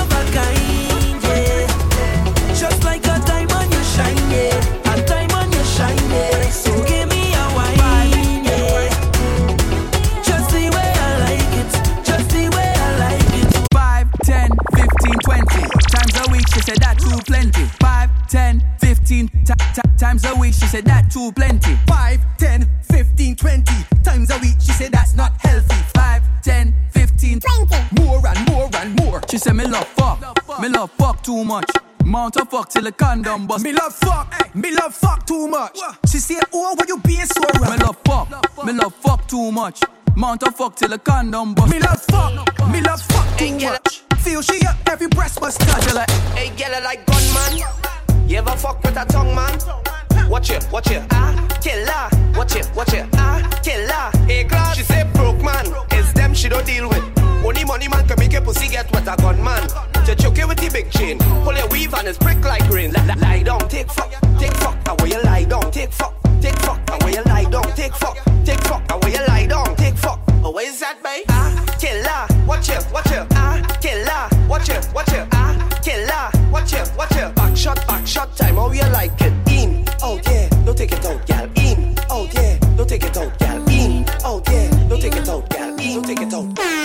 times a week, she said that too plenty. 5, 10, 15, 20 times a week. She said that's not healthy. 5, 10, 15, 20. More and more and more. She said me love fuck, me love fuck too much. Mount a fuck till the condom bust. Me love fuck, me love fuck too much. She said, oh, why you being so rough? Me love fuck, me love fuck too much. Mount a fuck till the condom bust. Me love fuck, me love fuck too much. Feel she up every breast must touch. like, hey, girl, I like gunman. You ever fuck with a tongue man? Watch it, watch it, ah, killer. Watch it, watch it, ah, killer. Hey, class. She say broke man, it's them she don't deal with. Only money man can make a pussy get what a gunman. To choke it with the big chain, pull your weave and it's prick like rain. Lie, lie down, take fuck, take fuck, and where you lie down, take fuck, take fuck, and where you lie down, take fuck, take fuck, and where you lie down, take fuck. Oh, where is that, babe? Ah, killer. Watch it, watch it, ah, killer. Watch it, watch it, ah, killer. Watch it, watch it. Back shot, back shot time. How you like it? In, oh yeah, don't take it out, gal. In, oh yeah, don't take it out, gal. In, oh yeah, don't take it out, gal. In, don't take it out.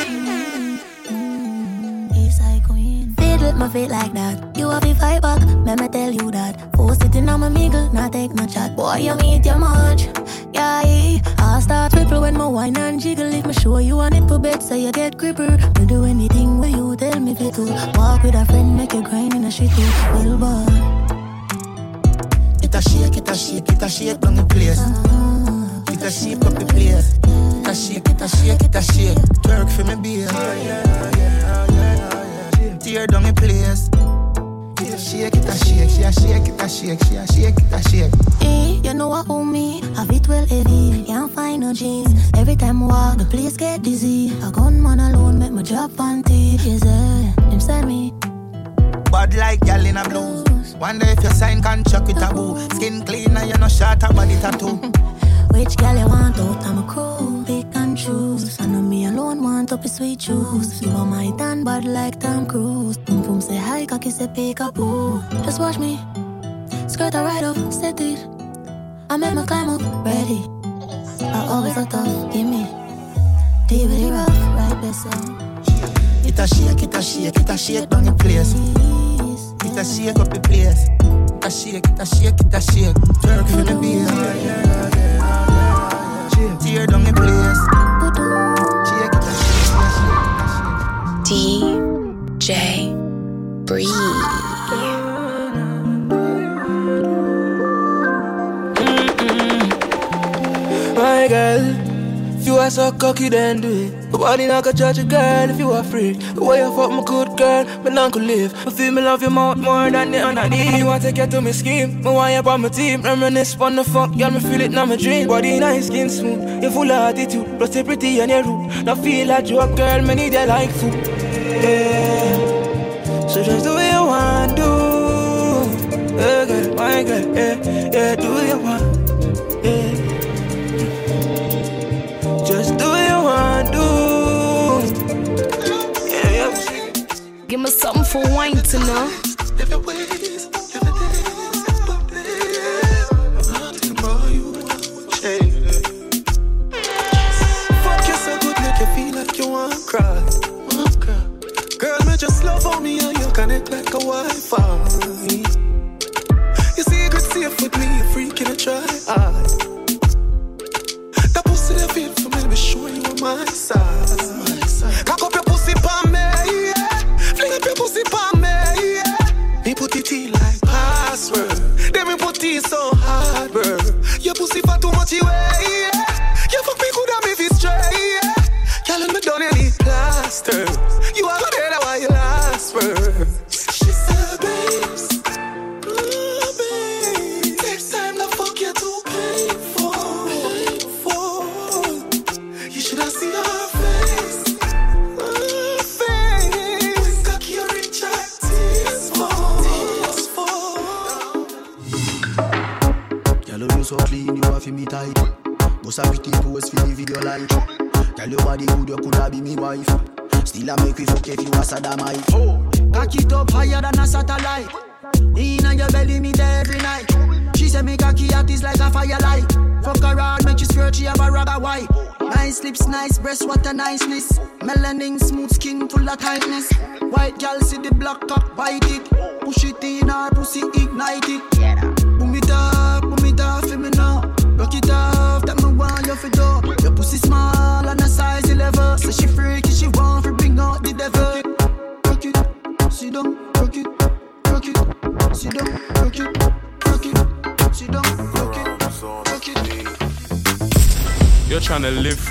My feet like that. You have to fight back, let me tell you that. Four sitting on my mingle, not take no chat. Boy, you meet your much. Yeah, I start triple when my wine and jiggle. If me show you a nipple bed, so you get gripper. Me do anything where you tell me to. Walk with a friend, make you grind in a shit too. Well, boy. It a shake, it a shake, it a shake down the place. It a shake up the place. It a shake, it a shake, it a shake. Twerk for me, beer. Tear down the place. It a shake, it a shake, she a shake, it a shake, she a shake, it a shake. Eh, you know what owe me? Have it well heavy, can't find no jeans. Every time I walk, the place get dizzy. A gunman alone make my job panty. Yes, eh, them send me. Bad like gal in a blues. Wonder if your sign can chuck with a boo. Skin clean and you no short a body tattoo. Which gal you want out? I'm a crew, pick and choose. I know me alone want up his sweet juice. You are my tan bad like Tom Cruise. Boom boom say hi, cocky say peekaboo. Just watch me, skirt a right up, set it. I make my climb up, ready. I always so tough, give me. Deep with it rough, right so. It a shake, it a shake, it a shake down the place. It a shake up the place. A shake, it a shake, it a shake. Twerk for the beer. Tear down the place. DJ Breathe. My girl, if you are so cocky, then do it. Nobody not gonna judge a girl if you are free. The way you fuck my good girl, but not could live. I feel me love you more, more than the underneath. Me want to you to my scheme, me want you on my team. Reminisce on the fuck, girl, me feel it now my dream. Body nice, skin smooth, you full of attitude. Plus you pretty and you rude. Now feel like you a girl, me need you like food. Yeah. So just do what you want, do. Yeah, girl, my girl, yeah, yeah, do what you want, yeah. Just do what you want, do. Yeah, yeah. Give me something for wine to know. Me and like a Wi-Fi. You secret safe with me, you freaking a try. That pussy that fit for me, to be sure you on my side.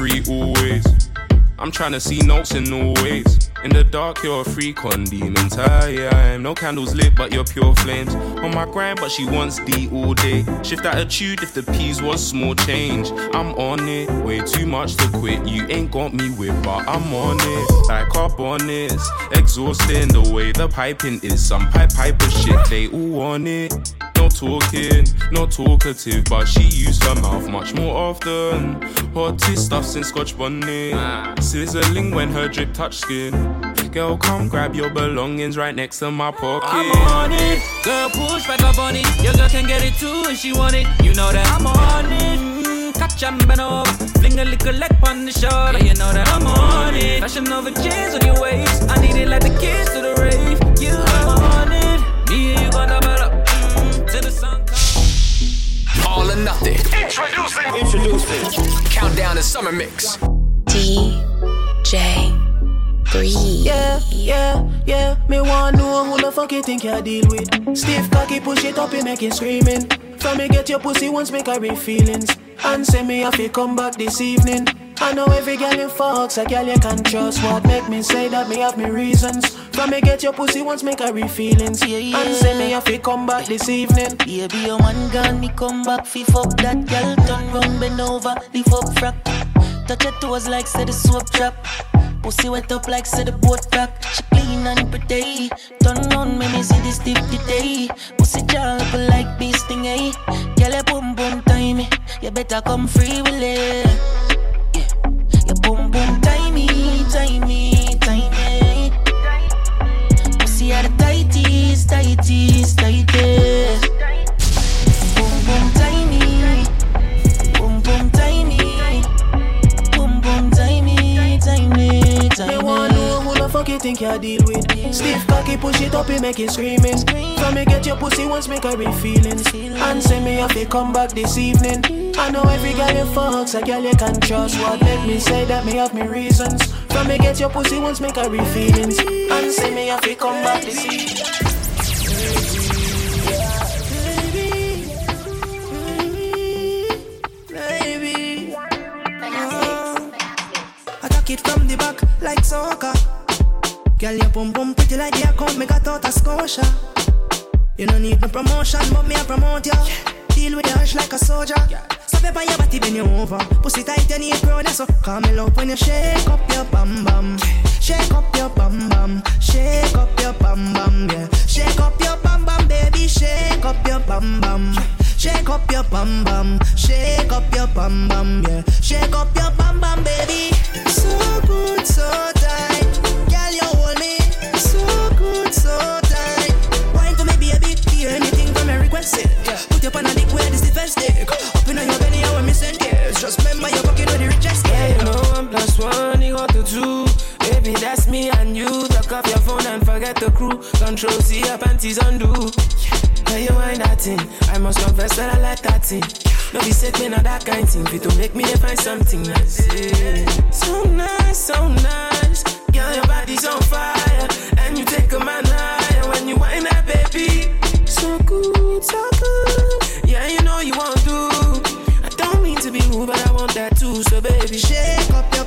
Free always. I'm trying to see notes in all ways. In the dark, you're a freak on demon time. No candles lit, but you're pure flames. On my grind, but she wants D all day. Shift attitude if the P's was small change. I'm on it, way too much to quit. You ain't got me with, but I'm on it. Like up on it, exhausting the way the piping is. Some pipe piper shit, they all want it. No talking, not talkative, but she used her mouth much more often. Hottest stuff since Scotch bonnet. Sizzling when her drip touch skin. Girl, come grab your belongings right next to my pocket. I'm on it. Girl, push back up on it. Your girl can get it too if she want it. You know that I'm on it. Mm, catch and bend over. Fling a little leg on the shoulder. You know that I'm on it. Fashion over chains on your waist. I need it like the kids to the rave. You I'm on All or nothing. Introducing. Introducing. Countdown to summer mix. DJ Breathe. Yeah, yeah, yeah. Me want know who the fuck you think you deal with. Stiff cocky, push it up, you make it screaming. From me get your pussy once, make her real feelings. And say me if you come back this evening. I know every girl you fucks, a girl you can trust. What make me say that me have me reasons. From me get your pussy once, make her real feelings. Yeah, yeah. And say me if you come back this evening. Baby, your man gone, me come back, fi fuck that girl. Turn round, bend over, lift up frack. Touch your toes like say the soap trap. Pussy wet up like say the boat back. She clean and pretty. Turn round, make me see this deep today. Pussy jump like bee sting, eh? Girl, your boom boom timey. You better come free with it. Yeah, your boom boom timey, timey, timey. Pussy are the tighties, tighties, tighties. Boom boom tiny, boom boom tiny, boom boom tiny, tiny, tiny. Fuck you think you deal with. Stiff cocky, push it up, you make it screaming. From me get your pussy once, make her real feelings. And say me if you come back this evening. I know every girl you fucks, a girl you can trust. What make me say that me have me reasons. From me get your pussy once, make her real feelings. And say me if you come back this evening. Baby, attack uh-huh. it from the back like soccer. Girl, your pum pum pretty like the account me got out of Scotia. You don't need no promotion, but me a promote ya. Deal with the hush like a soldier. Stop it on your body, bend you over. Pussy tight, you need brother, so call me love when you shake up your bum bum. Shake up your bum bum. Shake up your bum bum, yeah. Shake up your bum bum, baby. Shake up your bum bum. Shake up your bum bum. Shake up your bum bum, yeah. Shake up your bum bum, baby. So good, so tight. From me request it. Put your pan on dick where this the first stick. Up in your belly, I want me send it. Just remember you're fucking with the richest. Yeah, you know I'm one plus one equal to two. Baby, that's me and you. Tuck off your phone and forget the crew. Control C, your panties undo. Yeah, you ain't that thing. I must confess that I like that thing. No be sick, me that kind thing. Fit to make me find something nice. Yeah. So nice, so nice. Girl, your body's on fire. And you take a man higher when you whine baby, Shake up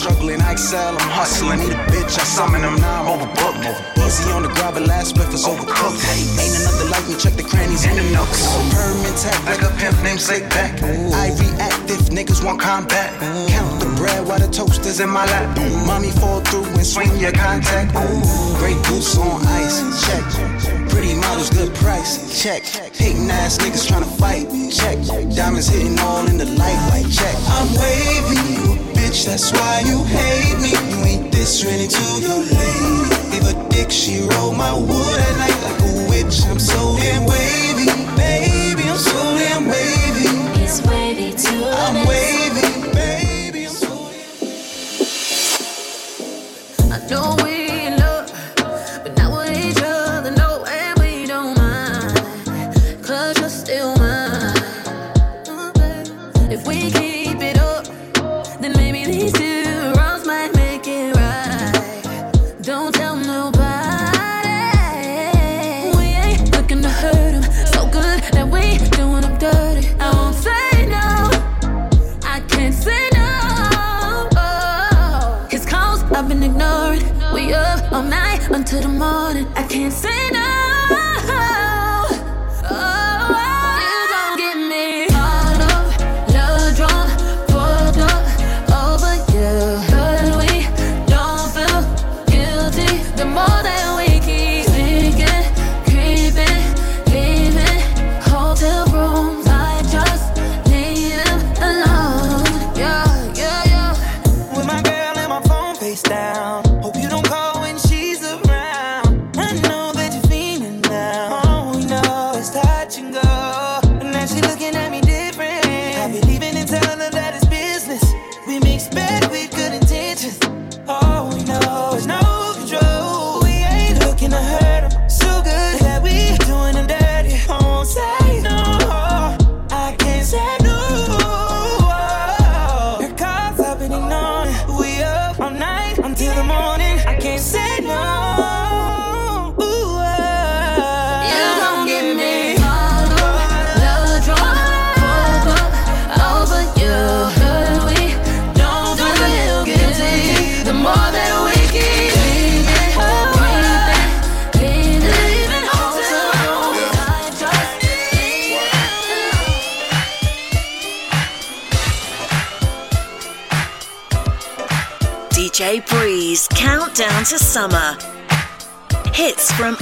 struggling, I excel, I'm hustling. Need a bitch, I summon them now, I'm overbooked. Easy on the grab, but last breath is overcooked. Ain't another like me, check the crannies and the nooks. Permanent tech, like a pimp named Slick Back. I react if niggas want combat. Count the bread while the toast is in my lap. Mommy fall through and swing your contact. Grey Goose on ice, check. Pretty models, good price, check. Hating ass niggas tryna fight, check. Diamonds hitting all in the light, like check. I'm wavy, bitch, that's why you hate me. You ain't this ready to your lady. Gave a dick, she rolled my wood at night like a witch. I'm so damn wavy, baby, I'm so damn wavy. He's wavy too. I'm wavy, baby, I'm so I know we in say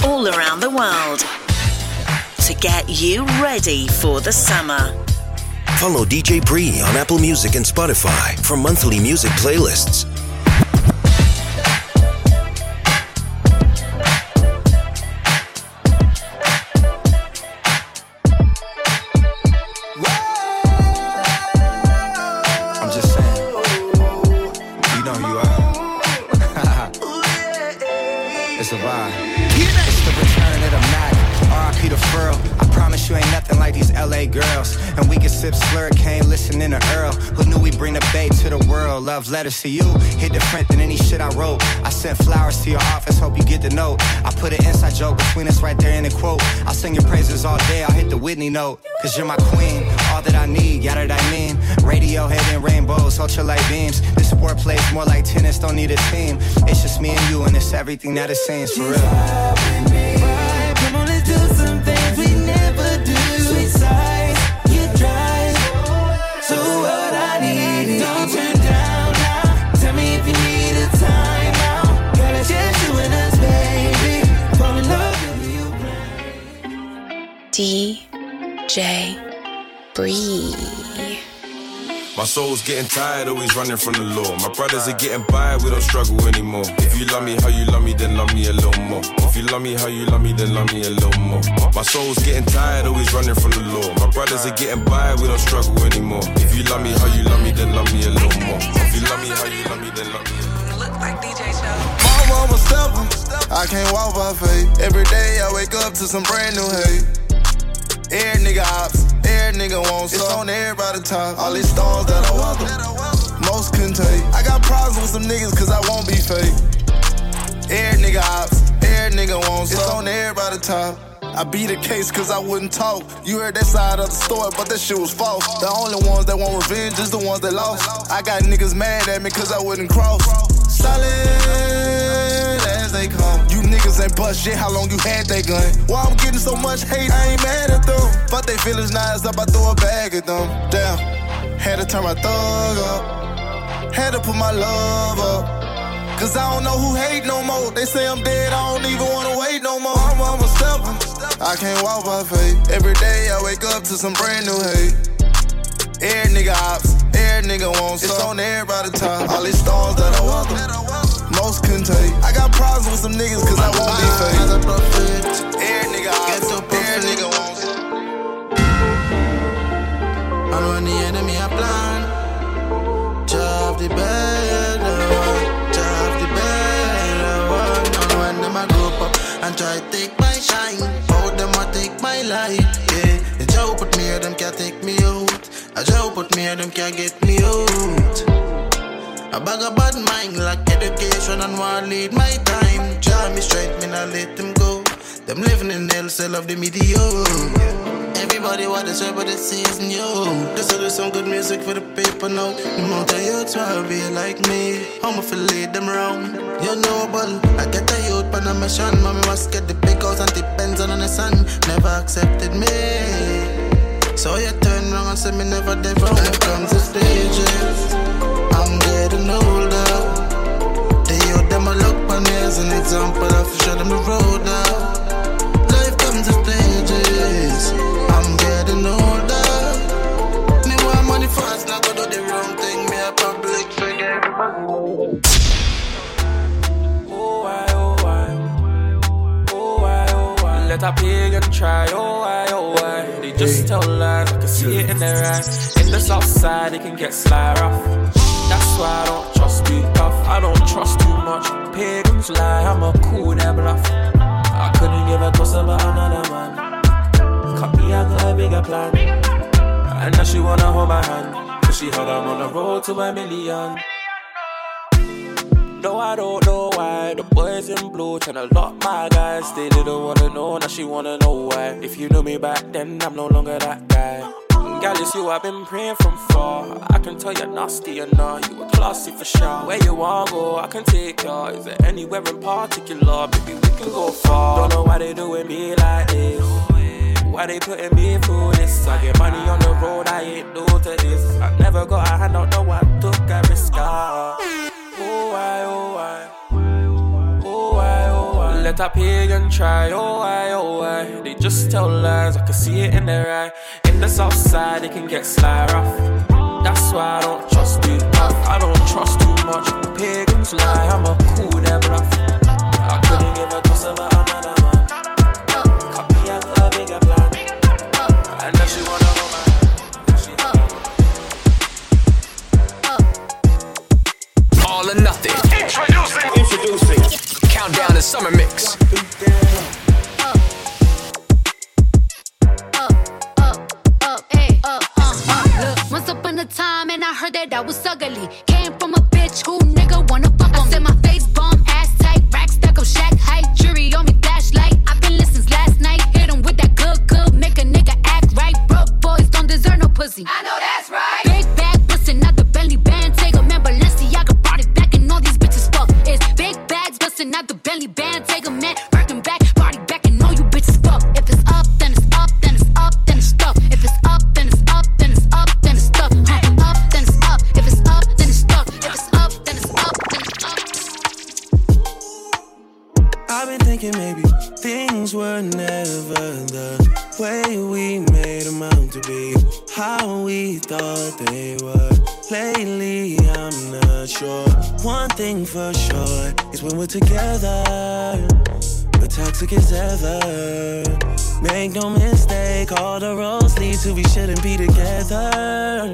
all around the world to get you ready for the summer. Follow DJ Bree on Apple Music and Spotify for monthly music playlists. Sip slurricane, listening to Earl. Who knew we bring the bay to the world? Love letters to you. Hit different than any shit I wrote. I sent flowers to your office, hope you get the note. I put an inside joke between us right there in the quote. I'll sing your praises all day, I'll hit the Whitney note. Cause you're my queen, all that I need, yada that I mean. Radiohead and rainbows, ultralight beams. This sport plays more like tennis, don't need a team. It's just me and you, and it's everything that it seems for real. DJ Breathe. My soul's getting tired, always running from the law. My brothers are getting by, we don't struggle anymore. If you love me how you love me, then love me a little more. If you love me how you love me, then love me a little more. My soul's getting tired, always running from the law. My brothers are getting by, we don't struggle anymore. If you love me how you love me, then love me a little more. If you love me how you love me, then love me a little more. Look like DJ Show. Mama, I'm a stepper. I can't walk by faith. Every day I wake up to some brand new hate. Air nigga ops, air nigga wants It's on everybody top. All these storms that I welcome, most couldn't take. I got problems with some niggas cause I won't be fake. Air nigga ops, air nigga wants It's on everybody top. I beat the case cause I wouldn't talk. You heard that side of the story, but that shit was false. The only ones that want revenge is the ones that lost. I got niggas mad at me cause I wouldn't cross. Solid as they come. Niggas ain't bust shit, how long you had that gun? Why I'm getting so much hate, I ain't mad at them. Fuck they feelings, now it's up, I throw a bag at them. Damn, had to turn my thug up. Had to put my love up. Cause I don't know who hate no more. They say I'm dead, I don't even wanna wait no more. I'm, I'm a stepper. I can't walk by faith. Every day I wake up to some brand new hate. Air nigga ops, air nigga wants It's on everybody top. All these stars that I welcome, most couldn't take. I got problems with some niggas cause I won't be ah. fake. Air nigga air nigga wants And when the enemy a plan, job the better one, job the better one. And when them a group up and try to take my shine, both them a take my light. Yeah, the joke put me here, them can't take me out. A joke put me here, them can't get me out. A bag of bad mind like education and want lead my time. Draw me straight, me not let them go. Them living in hell, cell of the mediocre. Everybody want to serve, but it season, yo. This is some good music for the people now. The amount of wanna be like me. I'ma feel lead them round. You know, but I get a youth on a mission. Mommy must get the big house and depends on the sun. Never accepted me. So you turn around and say me never wrong. When it comes to stages, I'm getting older. The youth them a look on me as an example. I show them the road out. Life comes to stages. I'm getting older. Me want money fast, not go do the wrong thing. Me a public figure. Oh, why, oh, why? Oh, why, oh, why? Let a pagan try, oh, why, oh, why? They just tell lies, I can see it in their eyes. In the south side, they can get sly rough. That's why I don't trust tough. I don't trust too much. Pagans lie, I'm a cool them bluff. I couldn't give a toss about another man. Cut me, I got a bigger plan. And now she wanna hold my hand. Cause she heard I'm on the road to a million. No, I don't know why. The boys in blue tryna lock my guys. They didn't wanna know, now she wanna know why. If you knew me back then, I'm no longer that guy. Gal, it's you I've been praying from far. I can tell you're nasty and nah, you were classy for sure. Where you wanna go, I can take you. Is there anywhere in particular? Baby, we can go far. Don't know why they doing me like this. Why they putting me through this? I get money on the road, I ain't new to this. I never got a hand out, no, I took a risk. ah. Oh, why, oh, why? Let a pagan try, oh, why, oh, why? They just tell lies, I can see it in their eye. In the south side, they can get sly rough. That's why I don't trust you. I don't trust too much. Pagans lie, I'm a cool them rough. I couldn't give a toss about another man. Cut me, a bigger plan. And now she wanna hold my All or nothing. Introducing. Introducing. Countdown to summer mix. Once upon a time, and I heard that I was ugly. Came from a bitch who Lately, I'm not sure. One thing for sure is when we're together, we're toxic as ever. Make no mistake, all the roads lead to we shouldn't be together.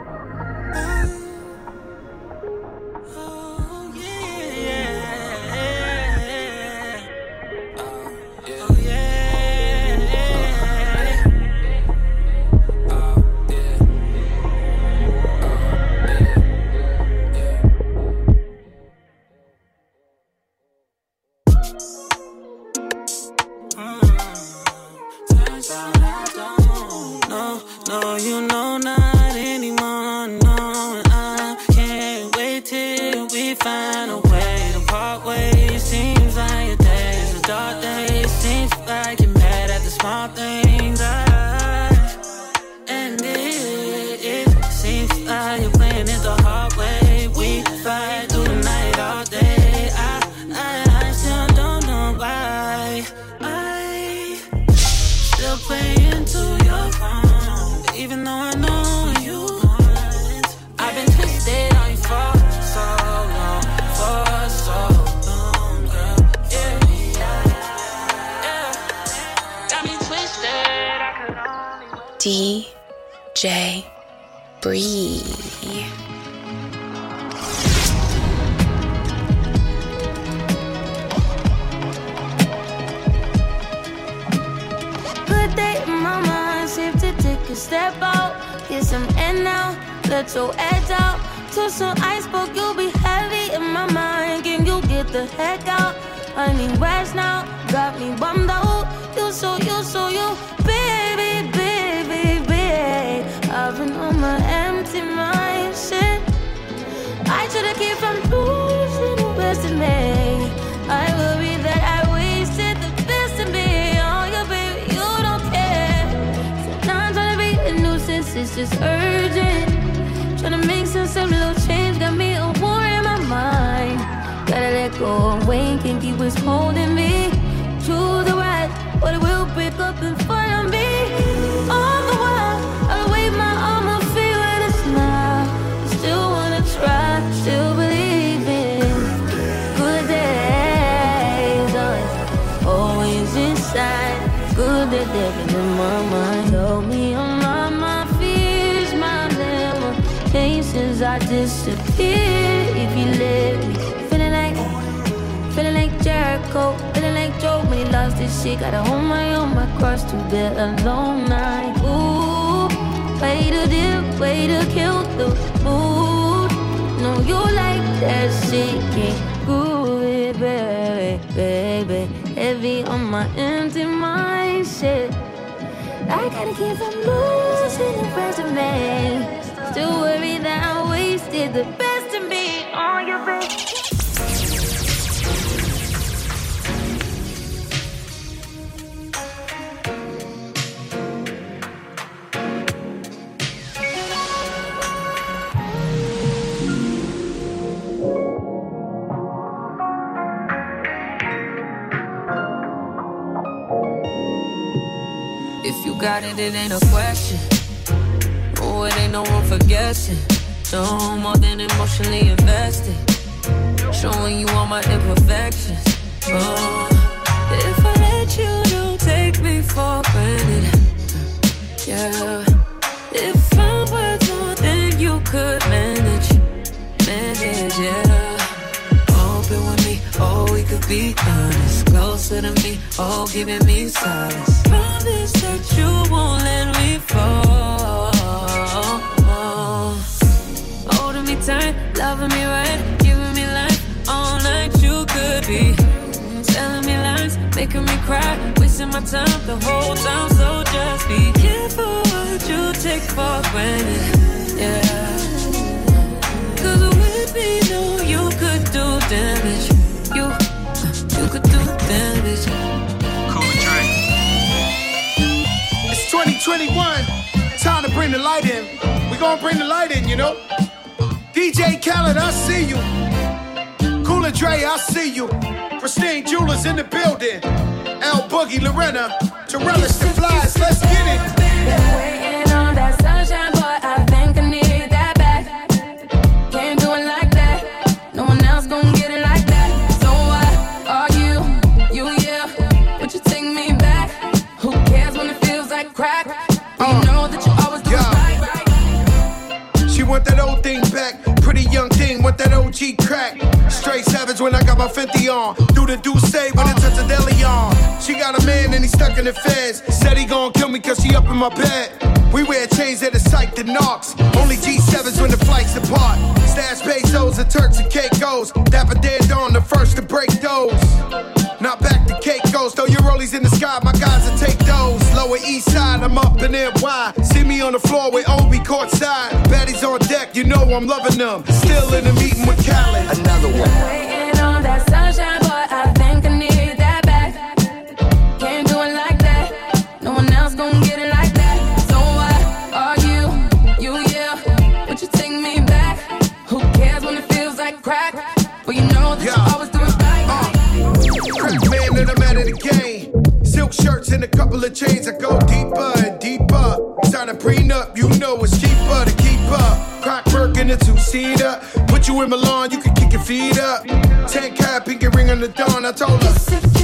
I disappear if you let me. Feeling like, feeling like Jericho, feeling like Joe when he lost his shit. Gotta hold my own, my cross to bear a long night. Ooh, way to dip, way to kill the mood. No, you like that shit, can't groove it, baby, baby. Heavy on my empty mind, shit. I gotta keep from losing the rest of me. Still worry that I wasted the best of me on your baby. If you got it, it ain't a question. Oh, it ain't no room for guessing. No more than emotionally invested. Showing you all my imperfections. Oh, if I let you, don't take me for granted. Yeah. If I'm worth more than you could manage, manage, yeah. Open with me, oh, we could be honest. Closer to me, oh, giving me solace. Promise that you won't let me making me cry, wasting my time the whole time. So just be careful what you take for granted. Yeah. Cause with me, know you could do damage. You, you could do damage. Cool Dre. It's 2021. Time to bring the light in. We gonna bring the light in, you know. DJ Khaled, I see you. Cool and Dre, I see you. Christine Jewelers in the building. L Boogie, Lorena, Torellis, the flies. Let's get it. That OG crack. Straight savage when I got my 50 on. Do the do say when it touch a deli on. She got a man and he stuck in the feds. Said he gon' kill me cause she up in my bed. We wear chains that are psyched and knocks. Only G7s when the flights depart. Stash pesos and Turks and Caicos. Dapper dead on the first to break those. Not back to Caicos, throw your rollies in the sky, my guys will take those. Lower east side, I'm up in NY. See me on the floor with Obi courtside. Baddies on deck, you know I'm loving them. Still in the meeting with Khaled. Another one. Waiting on that sunshine, but I shirts and a couple of chains. I go deeper and deeper. Sign a prenup, you know it's cheaper to keep up. Crack work in a two seater. Put you in Milan, you can kick your feet up. Ten cap, pinky ring on the dawn. I told her.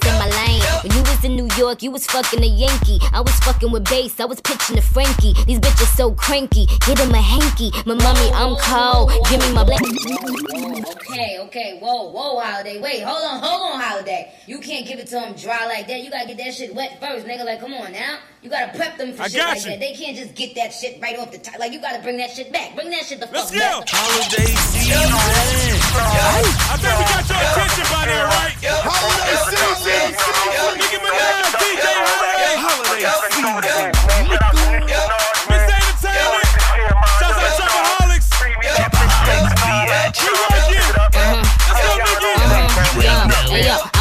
But in my lane. When you was in New York, you was fucking a Yankee. I was fucking with bass, I was pitching to Frankie. These bitches so cranky, get him a hanky. My mommy, I'm cold, give me my black. Okay, okay, whoa, whoa, holiday. Wait, hold on, hold on, holiday. You can't give it to them dry like that. You gotta get that shit wet first, nigga. Like, come on now. You gotta prep them for I shit got like you. that. They can't just get that shit right off the top. Like, you gotta bring that shit back. Bring that shit the fuck Let's fuck go. back. Holiday season. I think we got your attention by now, right? Holiday season. Nicki Minaj, DJ Holiday. Holiday season. Miss Entertainment. Shouts out Shopaholics. We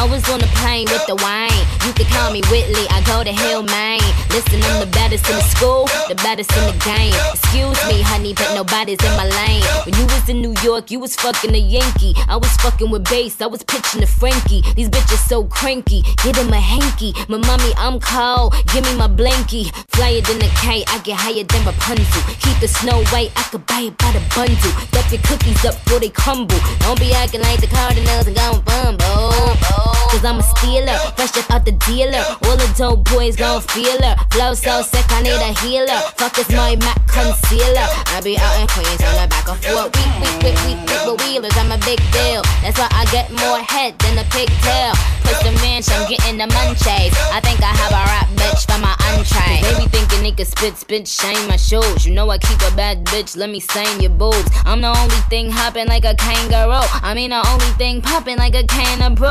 was on the plane with the wine. You could call me Whitley, I go to Hillman. Listen, I'm the baddest in the school, the baddest in the game. Excuse me, honey, but nobody's in my lane. When you was in New York, you was fucking a Yankee. I was fucking with bass, I was pitching to Frankie. These bitches so cranky, get him a hanky. My mommy, I'm cold, give me my blankie. Flyer than a kite, I get higher than Rapunzel. Keep the snow white, I could buy it by the bundle. Dump your cookies up before they crumble. Don't be acting like the Cardinals and going bumble. Cause I'm a stealer, fresh out the dealer. All the dope boys gon' feel her. Flow so sick, I need a healer. Fuck is my Mac concealer. I be out in Queens on the back of four. Week, week, week, week, week, with wheelers. I'm a big deal. That's why I get more head than a pigtail. Push the ranch, I'm getting the munchies. I think I have a rap bitch for my entree. They be thinking could spit, spit, shame my shoes. You know I keep a bad bitch, let me sing your boobs. I'm the only thing hopping like a kangaroo. I mean, the only thing popping like a can of brew.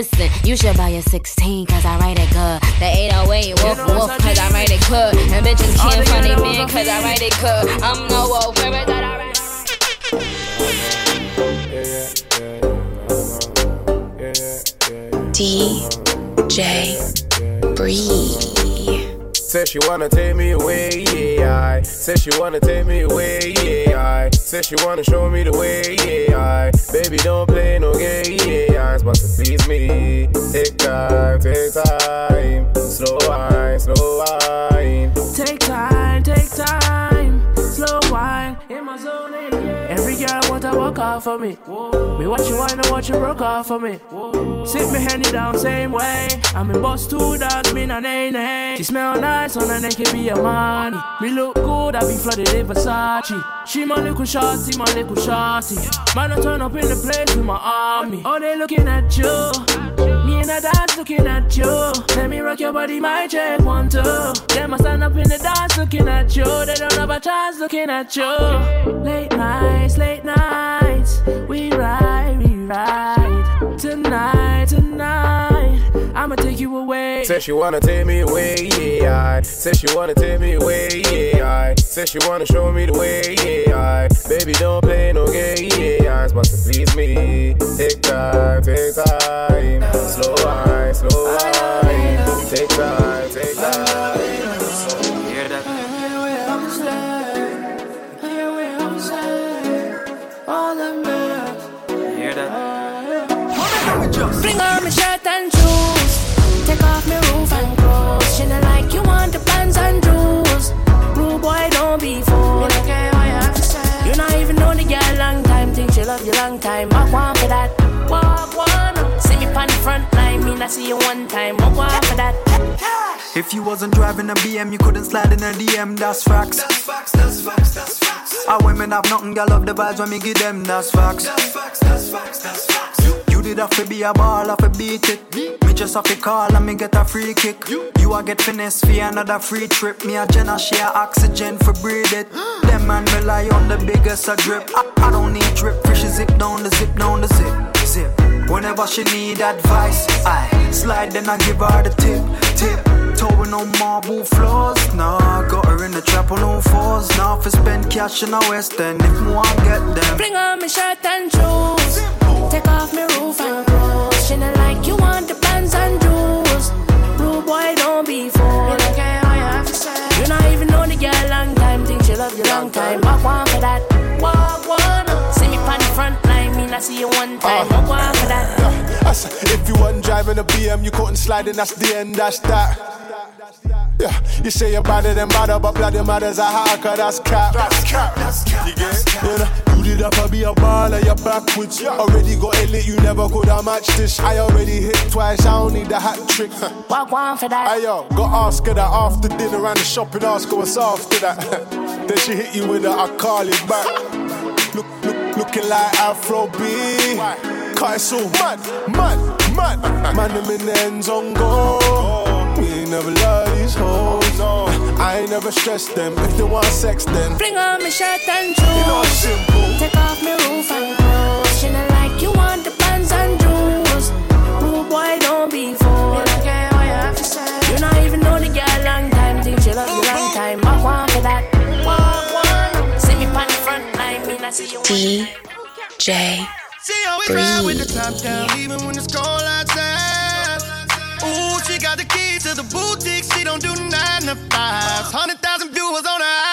Listen, you should buy a 16 cause I write it good. The 808 woof woof cause I write it good. And bitches can't find they man cause I write it good. I'm no wolf, that I write DJ Bree. Said she wanna take me away, yeah. I said she wanna take me away, yeah. I said she wanna show me the way, yeah. I baby don't play no game, yeah. It's supposed to please me. Take time, take time, slow wine, slow wine. Take time, take time, slow wine in my zone. yeah. Every girl want to walk off for me. Me watch you wine and watch you broke off for me. Sit me handy down same way. I'm in boss two dogs, me na nay nay. She smell nice on her neck, it be a money. Me look good, I be flooded in Versace. She my little shorty, my little shorty. Man, I turn up in the place with my army. Oh, they looking at you. Me and the dance looking at you. Let me rock your body, my check one two. Them I stand up in the dance looking at you. They don't have a chance looking at you. Late nights, late nights, we ride, we ride. Tonight, tonight, I'ma take you away. Said she wanna take me away, yeah. I she wanna take me away, yeah. I she wanna show me the way, yeah. I baby don't play no game, yeah. It's supposed to please me. Take time, take time, slow wine, slow wine. Take time, take time. Hear that? Fling on my shirt and shoes. Take off my roof and clothes. She not like you want the pants and jewels. Rude boy, don't be fooled. You not even know the girl long time. Think she love you long time. Walk one for that. Walk one. See me on the front line. Me not see you one time. Walk one for that. If you wasn't driving a BM, you couldn't slide in a DM, that's facts. That's facts, that's facts, that's facts. Our women have nothing, girl love the vibes when me give them, that's facts. That's facts, that's facts, that's facts. You, you did have to be a ball, have to beat it. Me just have to call and me get a free kick. You a get finesse for another free trip. Me a Jenna share oxygen for breathe it. Them man rely on the biggest a drip. I, I don't need drip, fish a zip down the zip down the zip, zip. Whenever she need advice, I slide then I give her the tip, tip. Towing on marble floors, nah. Got her in the trap on all fours, now nah, for spend cash in the West End. If me want get them, Fling on my shirt and shoes. Take off my roof and clothes. She not like you want the pants and jewels. Rude boy, don't be fooled. You not even know the girl long time. Think she love you long time. I want for that. Line. See you one time. Uh-huh. Walk one for that. I if you wasn't driving a BM, you couldn't slide in, that's the end, that's that. Yeah, you say you're better than better, but bloody mother's a hacker, that's cap. That's cap, that's cap. You get it? You know, you did up, I be a baller, you're backwards. Already got it lit, you never could have matched this. I already hit twice, I don't need the hat trick. Walk one for that. Hey yo, got ask her that after dinner and the shopping, ask her what's after that. then she hit you with a I call it back. Look, look, looking like Afro B. Cut it so mad, mad, mad. Man, them in the ends on go. We ain't never love these hoes. Oh, I ain't never stressed them. If they want sex, then Fling on my shirt and shoes. You know it's simple. Take off my roof and clothes. She not like you want the cold outside. Ooh, she got the keys to the boutique. She don't do nine to five. Hundred thousand viewers on her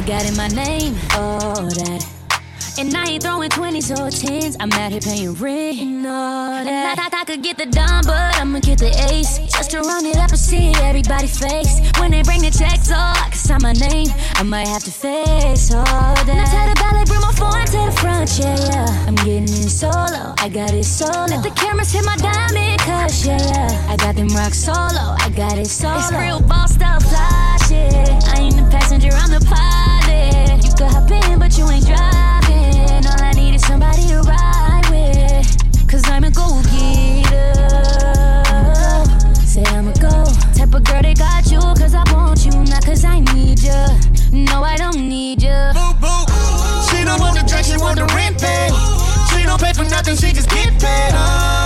I got in my name, all that. And I ain't throwing 20s or 10s, I'm out here paying rent, all that. And I, I, I could get the dime, but I'ma get the ace. Just to run it up and see everybody face. When they bring the checks, oh, I can sign my name. I might have to face all that. Now tell the ballet, bring my phone to the front, yeah, yeah. I'm getting in solo, I got it solo. Let the cameras hit my diamond, cause, yeah, yeah. I got them rock solo, I got it solo. It's real boss stuff, fly shit. I ain't the passenger, I'm the pilot. Could hop in, but you ain't driving. All I need is somebody to ride with. Cause I'm a go getter. Say I'm a go. Type of girl that got you, cause I want you, not cause I need you. No, I don't need you. She don't want the drink, she want the rent paid. She don't pay for nothing, she just get paid. Uh,